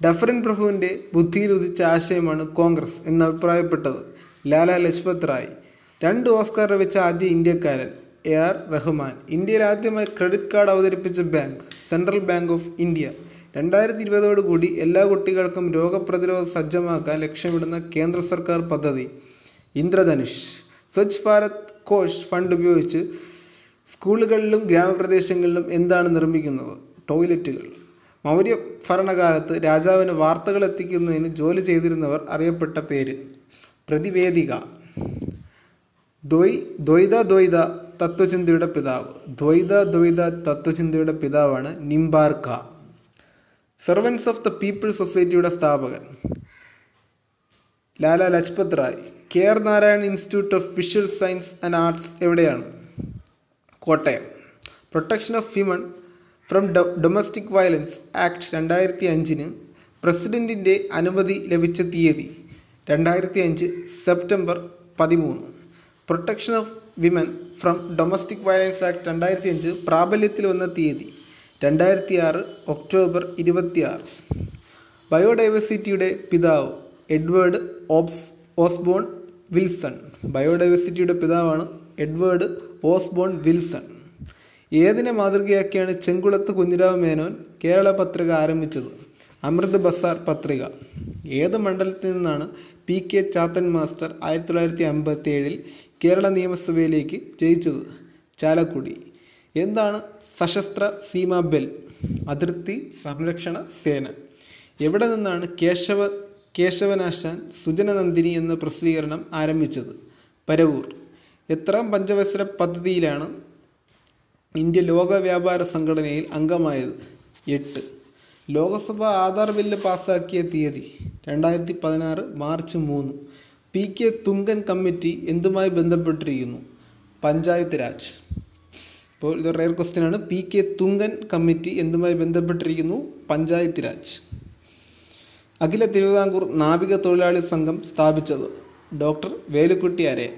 ഡഫറിൻ പ്രഭുവിന്റെ ബുദ്ധിയിൽ ഉദിച്ച ആശയമാണ് കോൺഗ്രസ് എന്ന് അഭിപ്രായപ്പെട്ടത് ലാല ലജ്പത് റായ്. രണ്ട് ഓസ്കാർ ലഭിച്ച ആദ്യ ഇന്ത്യക്കാരൻ എ ആർ റഹ്മാൻ. ഇന്ത്യയിൽ ആദ്യമായി ക്രെഡിറ്റ് കാർഡ് അവതരിപ്പിച്ച bank Central Bank of India. രണ്ടായിരത്തി ഇരുപതോടുകൂടി എല്ലാ കുട്ടികൾക്കും രോഗപ്രതിരോധം സജ്ജമാക്കാൻ ലക്ഷ്യമിടുന്ന കേന്ദ്ര സർക്കാർ പദ്ധതി ഇന്ദ്രധനുഷ്. സ്വച്ഛ് ഭാരത് കോഷ് ഫണ്ട് ഉപയോഗിച്ച് സ്കൂളുകളിലും ഗ്രാമപ്രദേശങ്ങളിലും എന്താണ് നിർമ്മിക്കുന്നത്? ടോയ്ലറ്റുകൾ. മൗര്യ ഭരണകാലത്ത് രാജാവിന് വാർത്തകൾ എത്തിക്കുന്നതിന് ജോലി ചെയ്തിരുന്നവർ അറിയപ്പെട്ട പേര് പ്രതിവേദിക. ദ്വൈ ദ്വൈത ദ്വൈത തത്വചിന്തയുടെ പിതാവ്. ദ്വൈത ദ്വൈത തത്വചിന്തയുടെ പിതാവാണ് Nimbarka. Servants of the people സൊസൈറ്റിയുടെ സ്ഥാപകൻ. Lala Lajpat Rai. K R Narayan institute of visual science and arts എവിടെയാണ്? Kottayam. Protection of women from domestic violence act രണ്ടായിരത്തി അഞ്ചിന് പ്രസിഡന്റിന്റെ അനുമതി ലഭിച്ച തീയതി രണ്ടായിരത്തി അഞ്ച് സെപ്റ്റംബർ പതിമൂന്ന്. Protection of women from domestic violence act രണ്ടായിരത്തി അഞ്ച് പ്രാബല്യത്തിൽ വന്ന തീയതി രണ്ടായിരത്തി ആറ് ഒക്ടോബർ ഇരുപത്തിയാറ്. ബയോഡൈവേഴ്സിറ്റിയുടെ പിതാവ് എഡ്വേർഡ് ഓബ്സ് ഓസ്ബോൺ വിൽസൺ. ബയോഡൈവേഴ്സിറ്റിയുടെ പിതാവാണ് എഡ്വേർഡ് ഓസ്ബോൺ വിൽസൺ. ഏതിനെ മാതൃകയാക്കിയാണ് ചെങ്കുളത്ത് കുഞ്ഞിരാവ് മേനോൻ കേരള പത്രിക ആരംഭിച്ചത്? അമൃത് ബസാർ പത്രിക. ഏത് മണ്ഡലത്തിൽ നിന്നാണ് പി കെ ചാത്തൻ മാസ്റ്റർ ആയിരത്തി തൊള്ളായിരത്തി അമ്പത്തി ഏഴിൽ കേരള നിയമസഭയിലേക്ക് ജയിച്ചത്? ചാലക്കുടി. എന്താണ് സശസ്ത്ര സീമാ ബെൽ? അതിർത്തി സംരക്ഷണ സേന. എവിടെ നിന്നാണ് കേശവ കേശവനാശാൻ സുജനനന്ദിനി എന്ന പ്രസിദ്ധീകരണം ആരംഭിച്ചത് പരവൂർ. എത്രാം പഞ്ചവത്സര പദ്ധതിയിലാണ് ഇന്ത്യ ലോക വ്യാപാര സംഘടനയിൽ അംഗമായത്? എട്ട്. ലോകസഭ ആധാർ ബില്ല് പാസാക്കിയ തീയതി രണ്ടായിരത്തി പതിനാറ് മാർച്ച് മൂന്ന്. പി കെ തുങ്കൻ കമ്മിറ്റി എന്തുമായി ബന്ധപ്പെട്ടിരിക്കുന്നു? പഞ്ചായത്ത് രാജ്. ഇപ്പോൾ ഇത് റയർ ക്വസ്റ്റ്യൻ ആണ്. പി കെ തുങ്കൻ കമ്മിറ്റി എന്തുമായി ബന്ധപ്പെട്ടിരിക്കുന്നു? പഞ്ചായത്ത് രാജ്. അഖില തിരുവിതാംകൂർ നാവിക തൊഴിലാളി സംഘം സ്ഥാപിച്ചത് ഡോക്ടർ വേലുക്കുട്ടി അരയൻ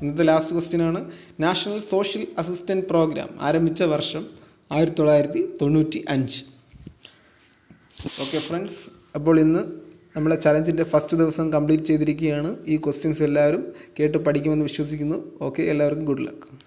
ഇന്നത്തെ ലാസ്റ്റ് ക്വസ്റ്റ്യൻ ആണ്. നാഷണൽ സോഷ്യൽ അസിസ്റ്റന്റ് പ്രോഗ്രാം ആരംഭിച്ച വർഷം ആയിരത്തി തൊള്ളായിരത്തി തൊണ്ണൂറ്റി അഞ്ച് ഓക്കെ ഫ്രണ്ട്സ് അപ്പോൾ ഇന്ന് നമ്മളെ ചലഞ്ചിന്റെ ഫസ്റ്റ് ദിവസം കംപ്ലീറ്റ് ചെയ്തിരിക്കുകയാണ്. ഈ ക്വസ്റ്റ്യൻസ് എല്ലാവരും കേട്ട് പഠിക്കുമെന്ന് വിശ്വസിക്കുന്നു. ഓക്കെ എല്ലാവർക്കും ഗുഡ് ലക്ക്